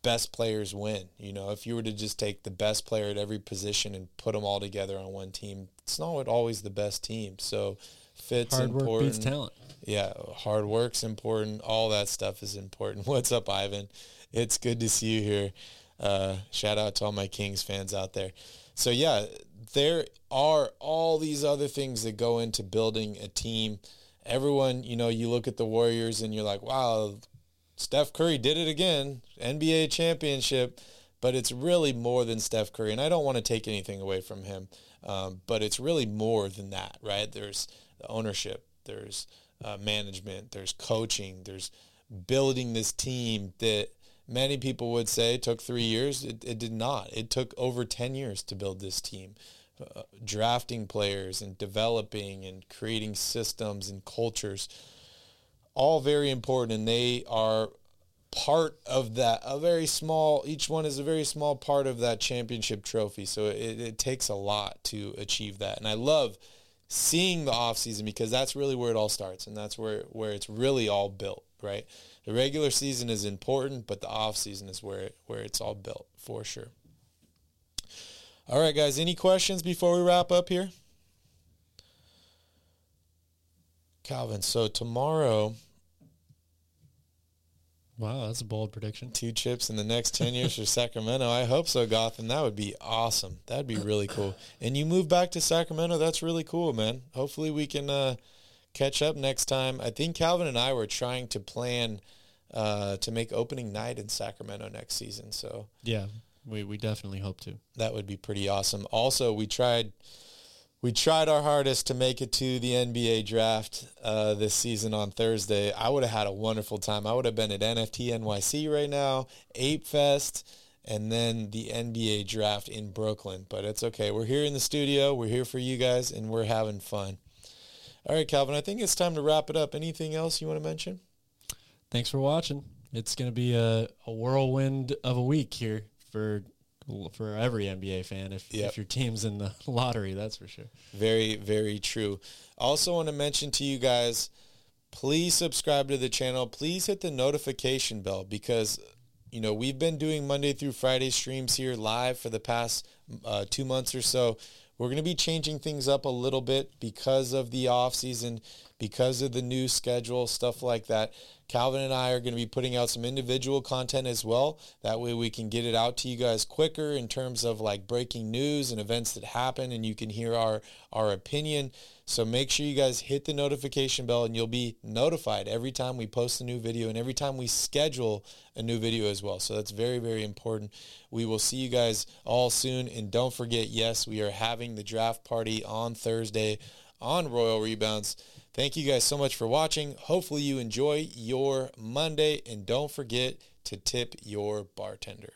best players win. You know, if you were to just take the best player at every position and put them all together on one team, it's not always the best team. So fits Hard important. work beats talent. Yeah, hard work's important. All that stuff is important. [LAUGHS] What's up, Ivan? It's good to see you here. Uh, shout out to all my Kings fans out there. So yeah, there are all these other things that go into building a team. Everyone, you know, you look at the Warriors and you're like, wow, Steph Curry did it again, NBA championship. But it's really more than Steph Curry, and I don't want to take anything away from him. Um, but it's really more than that, right? There's the ownership, there's uh, management, there's coaching, there's building this team that many people would say took three years. It, it did not. It took over 10 years to build this team. Uh, drafting players and developing and creating systems and cultures, all very important. And they are part of that, a very small, each one is a very small part of that championship trophy. So it, it takes a lot to achieve that. And I love seeing the offseason because that's really where it all starts and that's where, where it's really all built, right? The regular season is important, but the offseason is where, it, where it's all built for sure. All right, guys, any questions before we wrap up here? Calvin, so tomorrow Wow, that's a bold prediction. Two chips in the next 10 years for Sacramento. I hope so, Gotham. That would be awesome. That'd be really cool. And you move back to Sacramento. That's really cool, man. Hopefully we can uh, catch up next time. I think Calvin and I were trying to plan uh, to make opening night in Sacramento next season. So yeah, we, we definitely hope to. That would be pretty awesome. Also, we tried – we tried our hardest to make it to the NBA draft uh, this season on Thursday. I would have had a wonderful time. I would have been at NFT NYC right now, Ape Fest, and then the NBA draft in Brooklyn. But it's okay. We're here in the studio. We're here for you guys, and we're having fun. All right, Calvin, I think it's time to wrap it up. Anything else you want to mention? Thanks for watching. It's going to be a, a whirlwind of a week here for for every NBA fan if, yep. if your team's in the [LAUGHS] lottery, that's for sure. Very, very true. Also want to mention to you guys, please subscribe to the channel. Please hit the notification bell because, you know, we've been doing Monday through Friday streams here live for the past uh, two months or so. We're going to be changing things up a little bit because of the off season, because of the new schedule, stuff like that. Calvin and I are going to be putting out some individual content as well. That way we can get it out to you guys quicker in terms of like breaking news and events that happen and you can hear our, our opinion. So make sure you guys hit the notification bell and you'll be notified every time we post a new video and every time we schedule a new video as well. So that's very, very important. We will see you guys all soon. And don't forget, yes, we are having the draft party on Thursday on Royal Rebounds. Thank you guys so much for watching. Hopefully you enjoy your Monday and don't forget to tip your bartender.